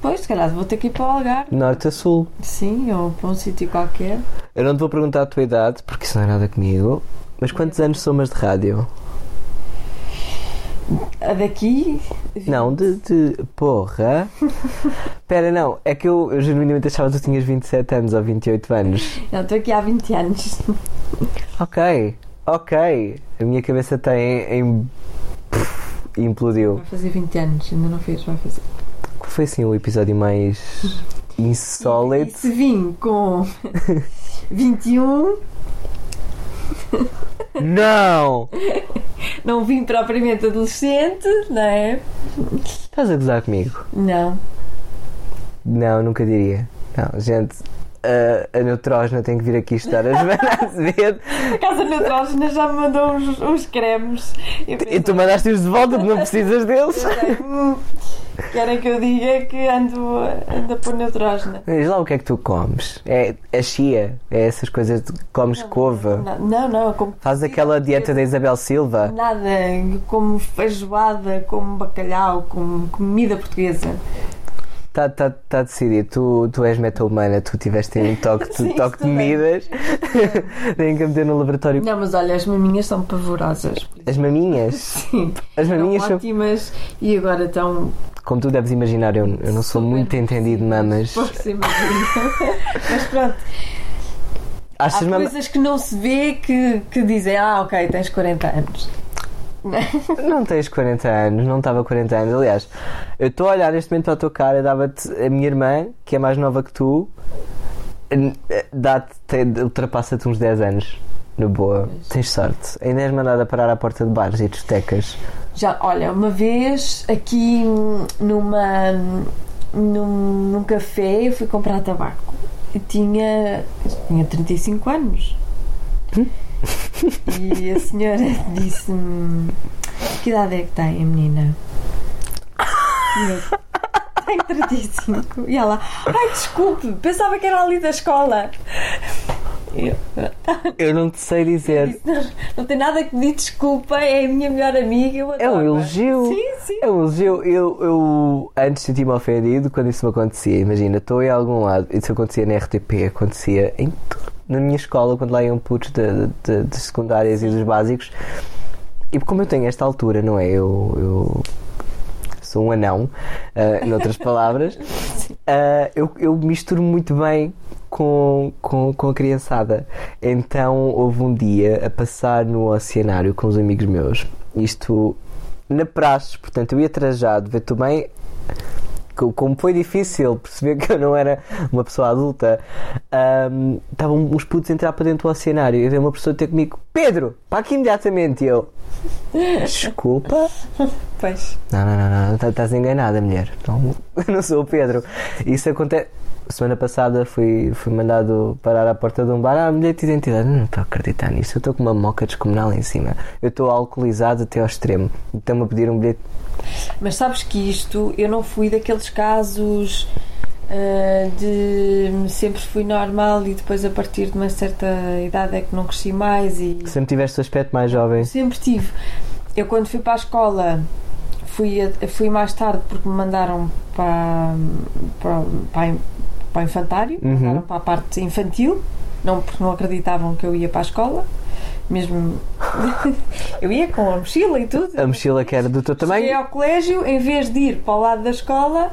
Pois, se calhar vou ter que ir para o Algarve. norte a sul. Sim, ou para um sítio qualquer. Eu não te vou perguntar a tua idade, porque isso não é nada comigo. Mas quantos anos somas de rádio? A daqui. Não, de. de porra. Espera, não. É que eu, eu genuinamente achava que tu tinhas 27 anos ou 28 anos. Não, estou aqui há 20 anos. Ok, ok. A minha cabeça tem em. Pff, implodiu. Vai fazer 20 anos, ainda não fez, vai fazer. Foi assim o episódio mais E insólito? se vim com 21, Não! não vim propriamente adolescente, não é? Estás a gozar comigo? Não. Não, nunca diria. Não, gente. A, a Neutrógena tem que vir aqui estar a Joana Azevedo. A casa neutrógena já me mandou uns, uns cremes. E pensei, tu mandaste-os de volta porque não precisas deles. hum, querem que eu diga que ando, ando por neutrógena. Diz lá o que é que tu comes. É, é chia, é essas coisas de comes couve. Não, não, não como Faz aquela dieta da Isabel Silva. Nada, como feijoada, como bacalhau, como comida portuguesa. Está tá, tá decidido. Tu, tu és meta-humana, tu tiveste um toque, de- Sim, toque de medidas. Têm que meter no laboratório. Não, mas olha, as maminhas são pavorosas. As maminhas. Sim, As maminhas são são. ótimas e agora estão Como tu deves imaginar, eu, eu não sou Super muito entendido de mamas. Mas pronto, há Achas mamas. coisas que não se vê que, que dizem, ah, ok, tens 40 anos. Não tens 40 anos, não estava 40 anos. Aliás, eu estou a olhar neste momento para a tua cara, dava-te a minha irmã, que é mais nova que tu, ultrapassa-te uns 10 anos. Na boa, tens sorte. Ainda és mandada parar à porta de bares e discotecas. Já, olha, uma vez aqui numa, num, num café eu fui comprar tabaco e tinha, tinha 35 anos. E a senhora disse-me: Que idade é que tem a menina? E eu, Tenho 35. E ela: Ai, desculpe, pensava que era ali da escola. Eu, Eu não te sei dizer. não, não tem nada que pedir desculpa, é a minha melhor amiga. Eu É um adoro-a." elogio. Sim, sim. É um elogio. Eu, eu antes senti-me ofendido quando isso me acontecia. Imagina, estou em algum lado, isso acontecia na RTP, acontecia em tudo. Na minha escola, quando lá iam putos de, de, de secundárias e dos básicos. E como eu tenho esta altura, não é? Eu, eu sou um anão, ah, noutras palavras, ah, eu, eu misturo muito bem com, com, com a criançada. Então houve um dia a passar no oceanário com os amigos meus, isto na praxe, portanto eu ia trajado, vê-te bem. Co- Como foi difícil perceber que eu não era uma pessoa adulta, ahm, estavam uns putos a entrar para dentro do oceanário e veio uma pessoa ter comigo: Pedro, para aqui imediatamente. E eu, desculpa, Pois. não, não, não, não, tá- estás enganada, mulher. Não, não sou o Pedro. Isso acontece. Semana passada fui, fui mandado parar à porta de um bar. Ah, bilhete de identidade. Não estou a acreditar nisso. Eu estou com uma moca descomunal em cima. Eu estou alcoolizado até ao extremo. Estão-me a pedir um bilhete. Mas sabes que isto, eu não fui daqueles casos ah, de sempre fui normal e depois a partir de uma certa idade é que não cresci mais e Sempre tiveste o aspecto mais jovem. sempre tive. Eu quando fui para a escola fui, fui mais tarde porque me mandaram para, para, para, para o infantário, Uhum. para a parte infantil, não porque não acreditavam que eu ia para a escola. Mesmo eu ia com a mochila e tudo. A mochila que era do teu Cheguei tamanho. ao colégio, em vez de ir para o lado da escola,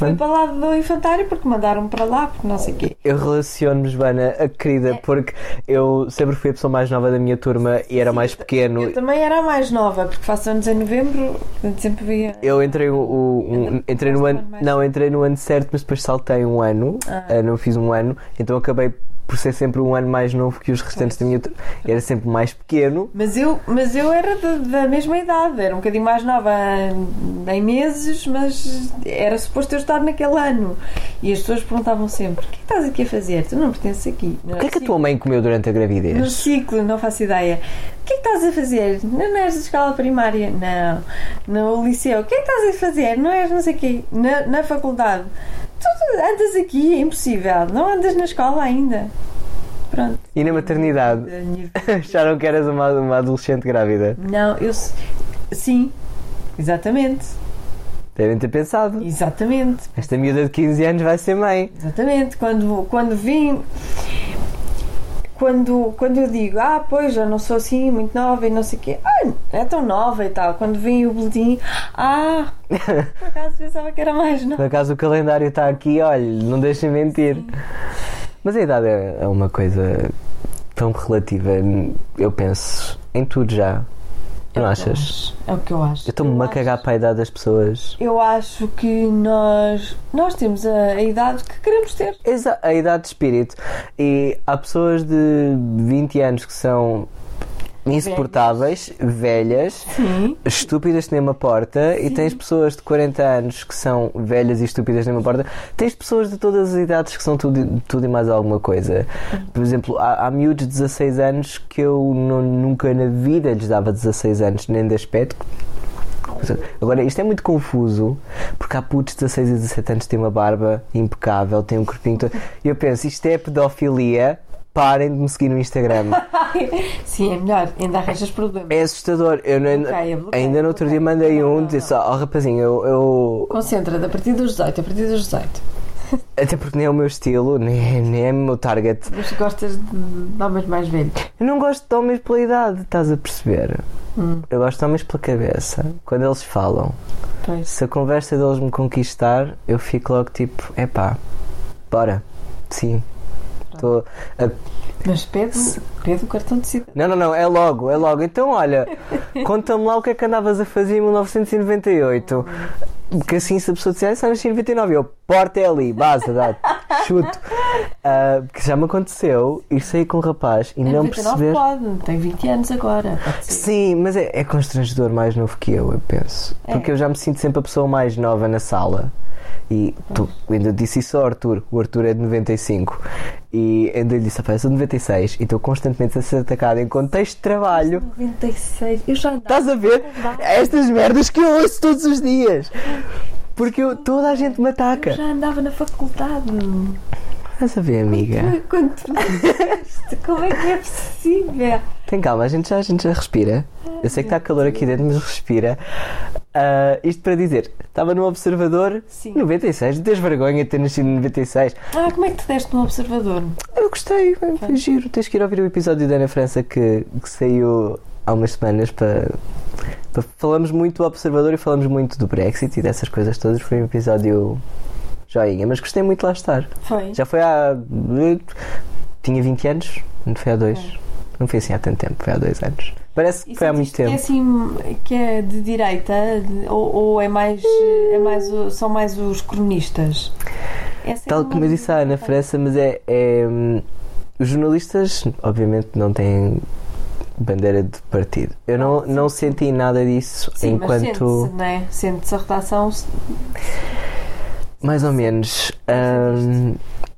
fui Hum. para lado do infantário porque mandaram para lá, porque não sei o quê. Eu relaciono-me, Joana, a querida, porque eu sempre fui a pessoa mais nova da minha turma e era mais pequeno. Eu também era a mais nova, porque faço anos em novembro, portanto sempre via. Eu entrei, o, o- um- entrei no ano. Não, entrei no ano certo, mas depois saltei um ano. Ah. eh, não fiz um ano, então acabei por ser sempre um ano mais novo que os restantes da minha. Era sempre mais pequeno. Mas eu, mas eu era da, da mesma idade, era um bocadinho mais nova em meses, mas era suposto eu estar naquele ano. E as pessoas perguntavam sempre: o que é que estás aqui a fazer? Tu não pertences aqui. O que é que a tua mãe comeu durante a No gravidez? ciclo, não faço ideia. O que é que estás a fazer? Não, não és da escola primária? Não. No liceu? O que é que estás a fazer? Não és não sei o quê? Na, na faculdade? Tu andas aqui, é impossível. Não andas na escola ainda. Pronto. E na maternidade? Acharam que eras uma, uma adolescente grávida? Não, eu. Sim, exatamente. Devem ter pensado. Exatamente. Esta miúda de 15 anos vai ser mãe. Exatamente. Quando, quando vim. Quando, quando eu digo, ah, pois, já não sou assim, muito nova e não sei o quê, ah, é tão nova e tal. Quando vem o boletim, ah, por acaso pensava que era mais Por nova. acaso o calendário está aqui, olha, não deixem mentir. Mas a idade é é uma coisa tão relativa, eu penso, em tudo já. Não achas? É o que eu acho. Eu estou-me a cagar para a idade das pessoas. Eu acho que nós, nós temos a, a idade que queremos ter. Exa a idade de espírito. E há pessoas de 20 anos que são insuportáveis, velhas, Sim. estúpidas nem uma porta, e tens pessoas de 40 anos que são velhas e estúpidas nem uma porta. Tens pessoas de todas as idades que são tudo, tudo e mais alguma coisa. Por exemplo, há, há miúdos de 16 anos que eu não- nunca na vida lhes dava 16 anos, nem de aspecto. Agora, isto é muito confuso porque há putos de 16 e 17 anos que têm uma barba impecável, têm um corpinho todo. E eu penso, isto é pedofilia, parem de me seguir no Instagram. Sim, é melhor. Ainda arranjas problemas. É assustador. Eu não- ainda no outro dia mandei um, não, disse: Ó rapazinho, eu, eu- Concentra-te a partir dos 18, a partir dos 18. Até porque nem é o meu estilo, nem, é- nem é o meu target. Mas gostas de, de homens mais velhos. Eu não gosto de homens pela idade, estás a perceber? Hum. Eu gosto de homens pela cabeça. Quando eles falam, Pois. se a conversa deles me conquistar, eu fico logo tipo: epá, bora, sim. Estou a Mas pede, pede o cartão de cidadão. Não, não, não, é logo, é logo. Então, olha, conta-me lá o que é que andavas a fazer em 1998. Porque assim, se a pessoa disser, ah, nasci em 99, eu, porta é ali, base, dá, chuto. Ah, porque já me aconteceu ir sair com um rapaz e não 99 perceber. pode, tem 20 anos agora. Ser. Sim, mas é, é constrangedor mais novo que eu, eu penso. É. Porque eu já me sinto sempre a pessoa mais nova na sala. E tu, ainda disse isso ao Arthur. O Arthur é de 95. E ainda lhe disse: "Rapaz, eu sou de 96 e estou constantemente a ser atacado em contexto de trabalho. 96. Eu já andava. Estás a ver? Estas merdas que eu ouço todos os dias. Porque eu- toda a gente me Eu ataca. já andava na faculdade. Estás a ver, amiga? Quando tu nasceste, como é que é possível? Tem calma, a gente já, a gente já respira. Eu sei que está calor aqui dentro, mas respira. Ah, isto para dizer, estava no observador Sim. 96, não tens vergonha de ter nascido em 96. Ah, como é que te deste no observador? Eu gostei, foi giro. Tens que ir ouvir o episódio da Ana França que, que saiu há umas semanas para, para- Falamos muito do observador e falamos muito do Brexit e dessas coisas todas. Foi um episódio joinha, mas gostei muito de lá estar. Foi. Já foi há. Tinha 20 anos, não foi há dois. Não foi assim há tanto tempo, foi há dois anos. Parece que E foi há muito sentiste que é tempo. assim, que é de direita de- ou, ou é mais, é mais são mais os cronistas? Essa é Tal uma como eu disse Ana dúvida. França, mas é, é, Os jornalistas, obviamente, não têm bandeira de partido. Eu não, Ah, não senti nada disso Sim, enquanto. sente-se, não é? Sente-se a redação. Mais ou menos.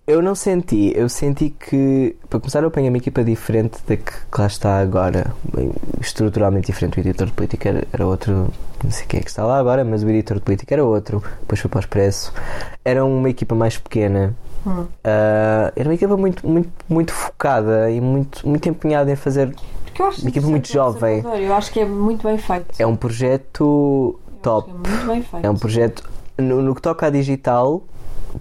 Eu não senti. Eu senti que, para começar, eu apanhei uma equipa diferente da que, que lá está agora. Bem, Estruturalmente diferente. O editor de política era, era outro. Não sei quem é que está lá agora, mas o editor de política era outro. Depois foi para o Expresso. Era uma equipa mais pequena. Hum. Ah, era uma equipa muito, muito, muito focada e muito, muito empenhada em fazer. Porque eu acho Uma equipa muito interessante o jovem. Eu acho que é muito bem feito. É um projeto acho top. É muito bem feito. É um projeto. No, no que toca a digital,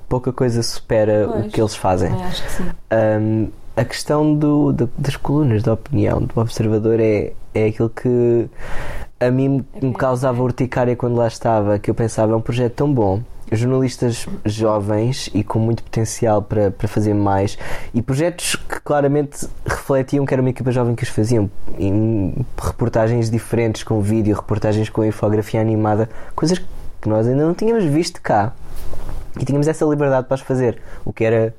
pouca coisa supera o Pois, que eles fazem. acho que sim. Um, a questão do, da- das colunas de opinião do observador é, é aquilo que a mim me- É me pena, causava é? urticária quando lá estava, que eu pensava, é um projeto tão bom. Jornalistas jovens e com muito potencial para, para fazer mais, e projetos que claramente refletiam que era uma equipa jovem que os faziam, em reportagens diferentes com vídeo, reportagens com infografia animada, coisas que nós ainda não tínhamos visto cá. E tínhamos essa liberdade para as fazer, o que era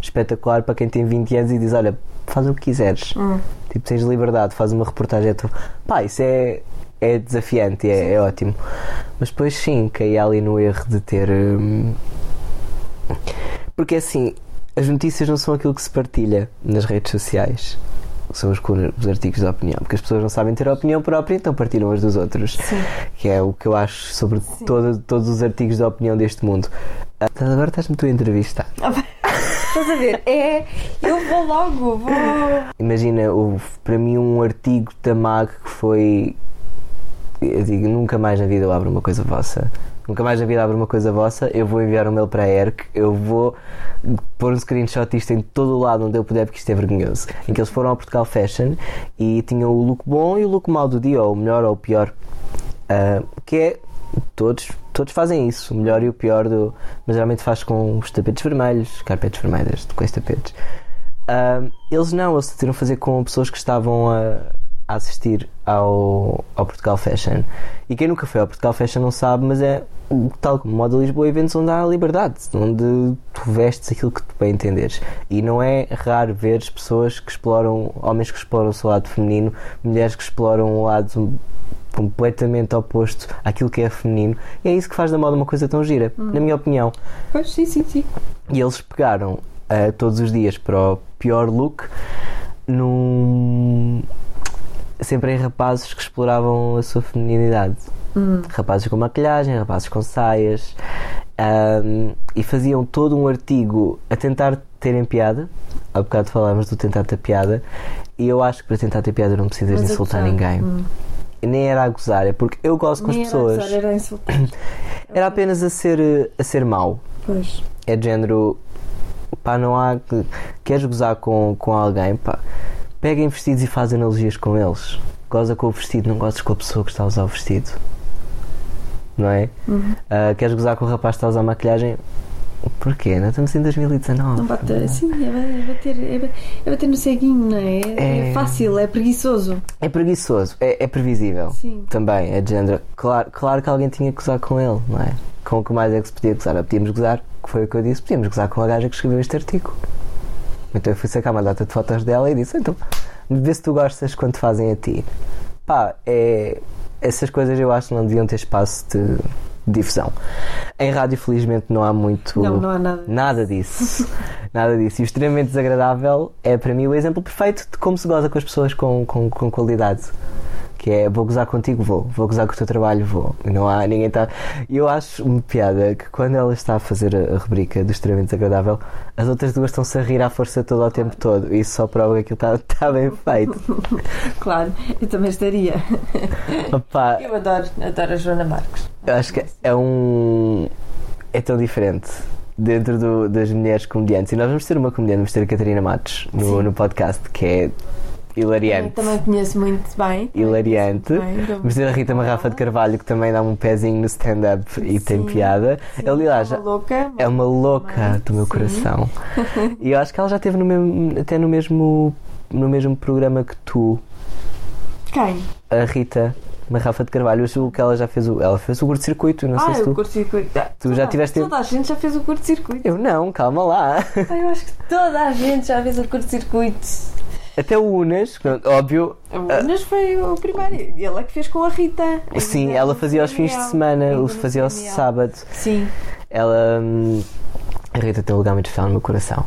espetacular para quem tem 20 anos e diz: Olha, faz o que quiseres. Hum. Tipo, tens liberdade, faz uma reportagem. é tu- Pá, isso é, é desafiante, é, é ótimo. Mas depois, sim, caí ali no erro de ter. hum, Porque assim, as notícias não são aquilo que se partilha nas redes sociais. São os, os artigos de opinião. Porque as pessoas não sabem ter opinião própria, então partilham as dos outros. Sim. Que é o que eu acho sobre todo- todos os artigos de opinião deste mundo. Ah, Agora estás-me tu a entrevistar. Estás a ver? É. Eu vou logo, vou. Imagina, houve para mim um artigo da MAG que foi. Eu digo, nunca mais na vida eu abro uma coisa vossa. Nunca mais na vida abro uma coisa vossa. Eu vou enviar um mail para a ERC. Eu vou pôr um screenshot disto em todo o lado onde eu puder, porque isto é vergonhoso. Em que eles foram ao Portugal Fashion e tinham o look bom e o look mau do dia, ou o melhor ou o pior. Ah, que é. Todos, todos fazem isso, o melhor e o pior do. Mas geralmente faz com os tapetes vermelhos, carpetes vermelhas, com esses tapetes. Ahm, eles não, eles decidiram fazer com pessoas que estavam a, a assistir ao, ao Portugal Fashion. E quem nunca foi ao Portugal Fashion não sabe, mas é tal como Moda Lisboa eventos onde há liberdade, onde tu vestes aquilo que tu bem entenderes. E não é raro ver pessoas que exploram, homens que exploram o seu lado feminino, mulheres que exploram o lado completamente oposto àquilo que é feminino. E é isso que faz da moda uma coisa tão gira, na minha opinião. Pois, sim, sim, sim. E eles pegaram uh, todos os dias para o pior look num. Sempre em rapazes que exploravam a sua feminilidade. Rapazes com maquilhagem, rapazes com saias. um, e faziam todo um artigo a tentar terem piada. Há bocado falámos do tentar ter piada. E eu acho que para tentar ter piada não precisas Mas a insultar ninguém. hum. Nem era a gozar, é porque eu gosto com as Nem era a pessoas. gozar, Era a insultar. Era apenas a ser, a ser mau. Pois. É de género. Pá, não há. que- Queres gozar com, com alguém? Pá, peguem vestidos e faz analogias com eles. Goza com o vestido, não gozes com a pessoa que está a usar o vestido. Não é? Uhum. Ah, queres gozar com o rapaz que está a usar maquilhagem? Porquê? Não estamos em 2019. Não bate assim, é, ba- é bater, é, ba- é bater no ceguinho, não é? É, É. fácil, é preguiçoso. É preguiçoso, é, é previsível. Sim. Também, é de género. Claro, claro que alguém tinha que gozar com ele, não é? Com o que mais é que se podia gozar? Ah, Podíamos gozar, que foi o que eu disse, podíamos gozar com a gaja que escreveu este artigo. Então eu fui sacar uma data de fotos dela e disse: então, vê se tu gostas quando fazem a ti. Pá, é, essas coisas eu acho que não deviam ter espaço de difusão. Em rádio, felizmente, não há muito. Não, não há nada. Nada disso. Nada disso. E o extremamente desagradável é para mim o exemplo perfeito de como se goza com as pessoas com, com, com qualidade. Que é vou gozar contigo, vou. Vou gozar com o teu trabalho, vou. E não há ninguém está. E eu acho uma piada que quando ela está a fazer a, a rubrica do extremamente desagradável, as outras duas estão-se a rir à força todo ao tempo todo. E isso só prova que aquilo está, está bem feito. Claro, eu também estaria. Opa, Eu adoro, adoro a Joana Marques. Eu acho que é um. É tão diferente dentro do- das mulheres comediantes. E nós vamos ter uma comediante, vamos ter a Catarina Matos no, no podcast, que é Eu hilariante. também conheço muito bem. Hilariante. Bem, ter a Rita Marrafa de Carvalho, que também dá um pezinho no stand-up e tem piada. Sim, Aliás, é uma louca. é uma louca do meu Sim. coração. E eu acho que ela já esteve no mesmo, até no mesmo, no mesmo programa que tu, Quem? a Rita Marrafa de Carvalho. Eu julgo que ela já fez o. Ela fez o curto-circuito, não sei Ah, se o tu. curto-circuito. Ah, Tu já toda- tiveste- Toda a gente já fez o curto-circuito. Eu não, calma lá. Ah, Eu acho que toda a gente já fez o curto-circuito. Até o Unas, óbvio, A Unas foi o primeiro. Ele é que fez com a Rita. sim, Ainda ela fazia aos fins de semana, o no fazia ao sábado. Sim. Ela. hum, a Rita tem um lugar muito especial no meu coração.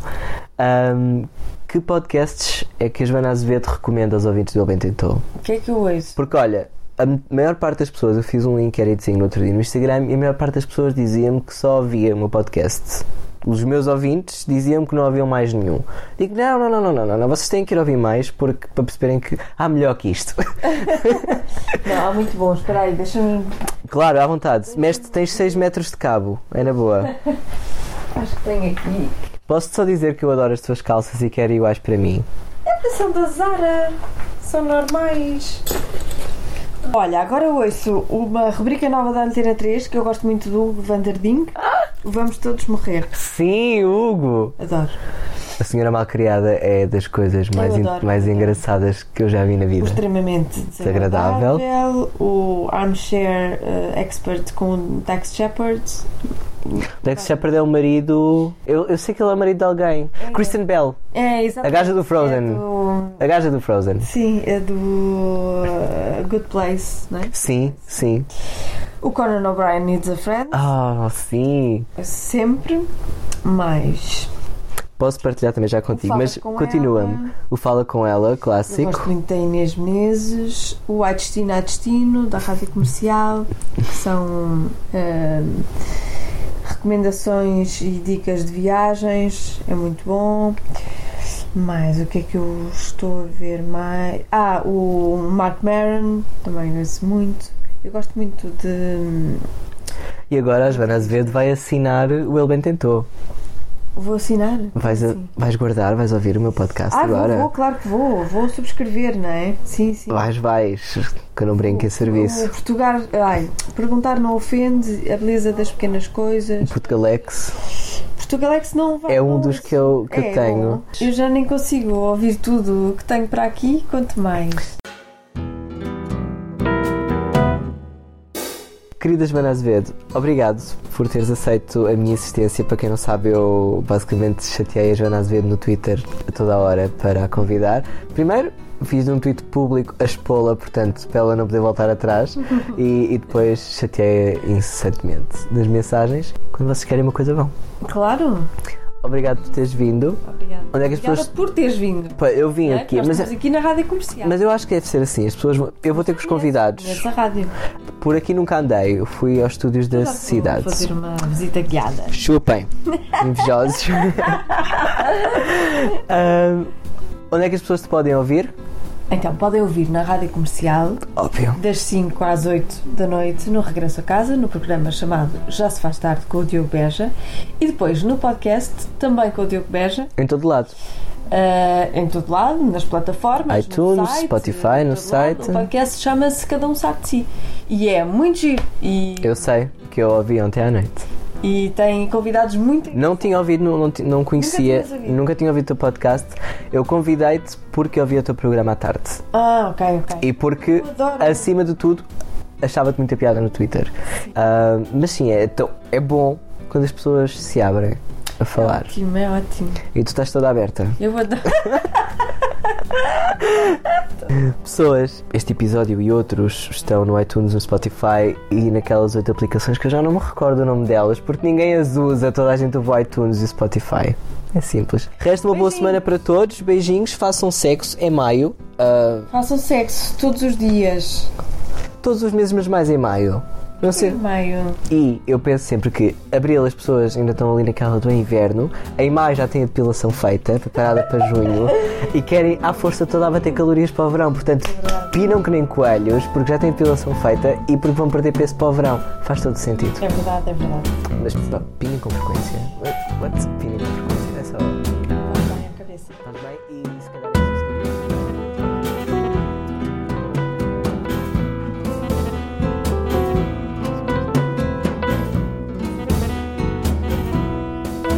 Hum, que podcasts é que a Joana Azevedo recomenda aos ouvintes do Ele Bem Tentou? O que é que eu ouço? Porque olha, a maior parte das pessoas, eu fiz um inquéritozinho no outro dia no Instagram e a maior parte das pessoas dizia-me que só ouvia o meu podcast. Os meus ouvintes diziam-me que não ouviam mais nenhum. Digo, não, não, não, não, não, não, não, vocês têm que ir ouvir mais porque, para perceberem que há melhor que isto. Não, há muito bom. Espera aí, deixa-me. claro, à vontade. Mestre, tens 6 metros de cabo, é na boa. Acho que tenho aqui. Posso só dizer que eu adoro as tuas calças e quero iguais para mim. São da Zara. São normais. Olha, agora ouço uma rubrica nova da Antena 3 que eu gosto muito do Vanderding. Vamos todos morrer. Sim, Hugo! Adoro. A senhora malcriada é das coisas mais, adoro, mais engraçadas que eu já vi na O vida. extremamente Desagradável. desagradável. O Armchair eh, Expert com o Dax Shepard. Dex Shepard é o marido. Eu, eu sei que ele é o marido de alguém. Kristen Bell, É, a exatamente. gaja do Frozen. É do... A gaja do Frozen. Sim, é do eh, Good Place, não é? Sim, sim. O Conan O'Brien Needs a Friend. Ah, sim. Sempre mais. Posso partilhar também já contigo, mas com continua-me. O Fala com ela, Eu clássico. gosto muito da Inês Menezes, o Ai Destino a Destino, da Rádio Comercial, que são ahm, recomendações e dicas de viagens, é muito bom. Mais, o que é que eu estou a ver mais? Ah, o Mark Maron, também ouço muito. Eu gosto muito de. E agora a Joana Azevedo vai assinar o Ele Bem Tentou. Vou assinar? Vais, a- vais guardar, vais ouvir o meu podcast Ah, vou, agora. vou, claro que vou. Vou subscrever, não é? Sim, sim. Vais, vais, que eu não brinco em serviço. Portugal, ai, perguntar não ofende, a beleza das pequenas coisas. Portugalex Portugalex não vai. é um dos que eu, que eu é, tenho. Eu já nem consigo ouvir tudo o que tenho para aqui, quanto mais. Querida Joana Azevedo, obrigado por teres aceito a minha existência. Para quem não sabe, eu basicamente chateei a Joana Azevedo no Twitter a toda a hora para a convidar. Primeiro, fiz um tweet público a expô-la, portanto, para ela não poder voltar atrás. e, e depois chateei incessantemente nas mensagens. Quando vocês querem uma coisa, vão. Claro. Obrigado por teres vindo. Obrigada. Onde é que as Obrigada pessoas- por teres vindo. Pá, Eu vim é? aqui, Nós mas, estamos aqui na rádio comercial. mas eu acho que deve ser assim. As pessoas vão- eu vou ter com os convidados. Nessa rádio. Por aqui nunca andei, eu fui aos estúdios da Já vou cidade. fazer uma visita guiada. Chupem, invejosos. Ahm, onde é que as pessoas te podem ouvir? Então, podem ouvir na rádio comercial Óbvio. das 5 às 8 da noite no Regresso a Casa, no programa chamado Já se faz tarde com o Diogo Beja e depois no podcast também com o Diogo Beja, Em todo lado. eh, em todo lado, nas plataformas, iTunes, no site, Spotify, no todo lado. site. O podcast chama-se Cada um sabe de si e é muito giro e, Eu sei, que eu ouvi ontem à noite. E tem convidados muito Não tinha ouvido, não, não, conhecia, tinhas ouvido? nunca tinha ouvido o teu podcast. Eu convidei-te porque ouvi o teu programa à tarde. Ah, ok, ok. E porque, acima de tudo, achava-te muita piada no Twitter. Ah, mas sim, é, tão- é bom quando as pessoas se abrem a É falar. ótimo, é ótimo. E tu estás toda aberta. Eu vou dar. Pessoas, este episódio e outros estão no iTunes, no Spotify e naquelas oito aplicações que eu já não me recordo o nome delas, porque ninguém as usa, toda a gente ouve o iTunes e o Spotify. É simples. Resta uma boa semana para todos, beijinhos, façam sexo, é maio, ah, Façam sexo todos os dias. todos os meses, mas mais em maio. Não sei. Meio. E eu penso sempre que abril as pessoas ainda estão ali naquela do inverno, em maio já têm a depilação feita, preparada para junho, e querem à força toda a bater calorias para o verão. Portanto, pinam que nem coelhos, porque já têm a depilação feita e porque vão perder peso para o verão. Faz todo sentido. É verdade, é verdade. Mas pinem com frequência. What? What? Pinem com frequência.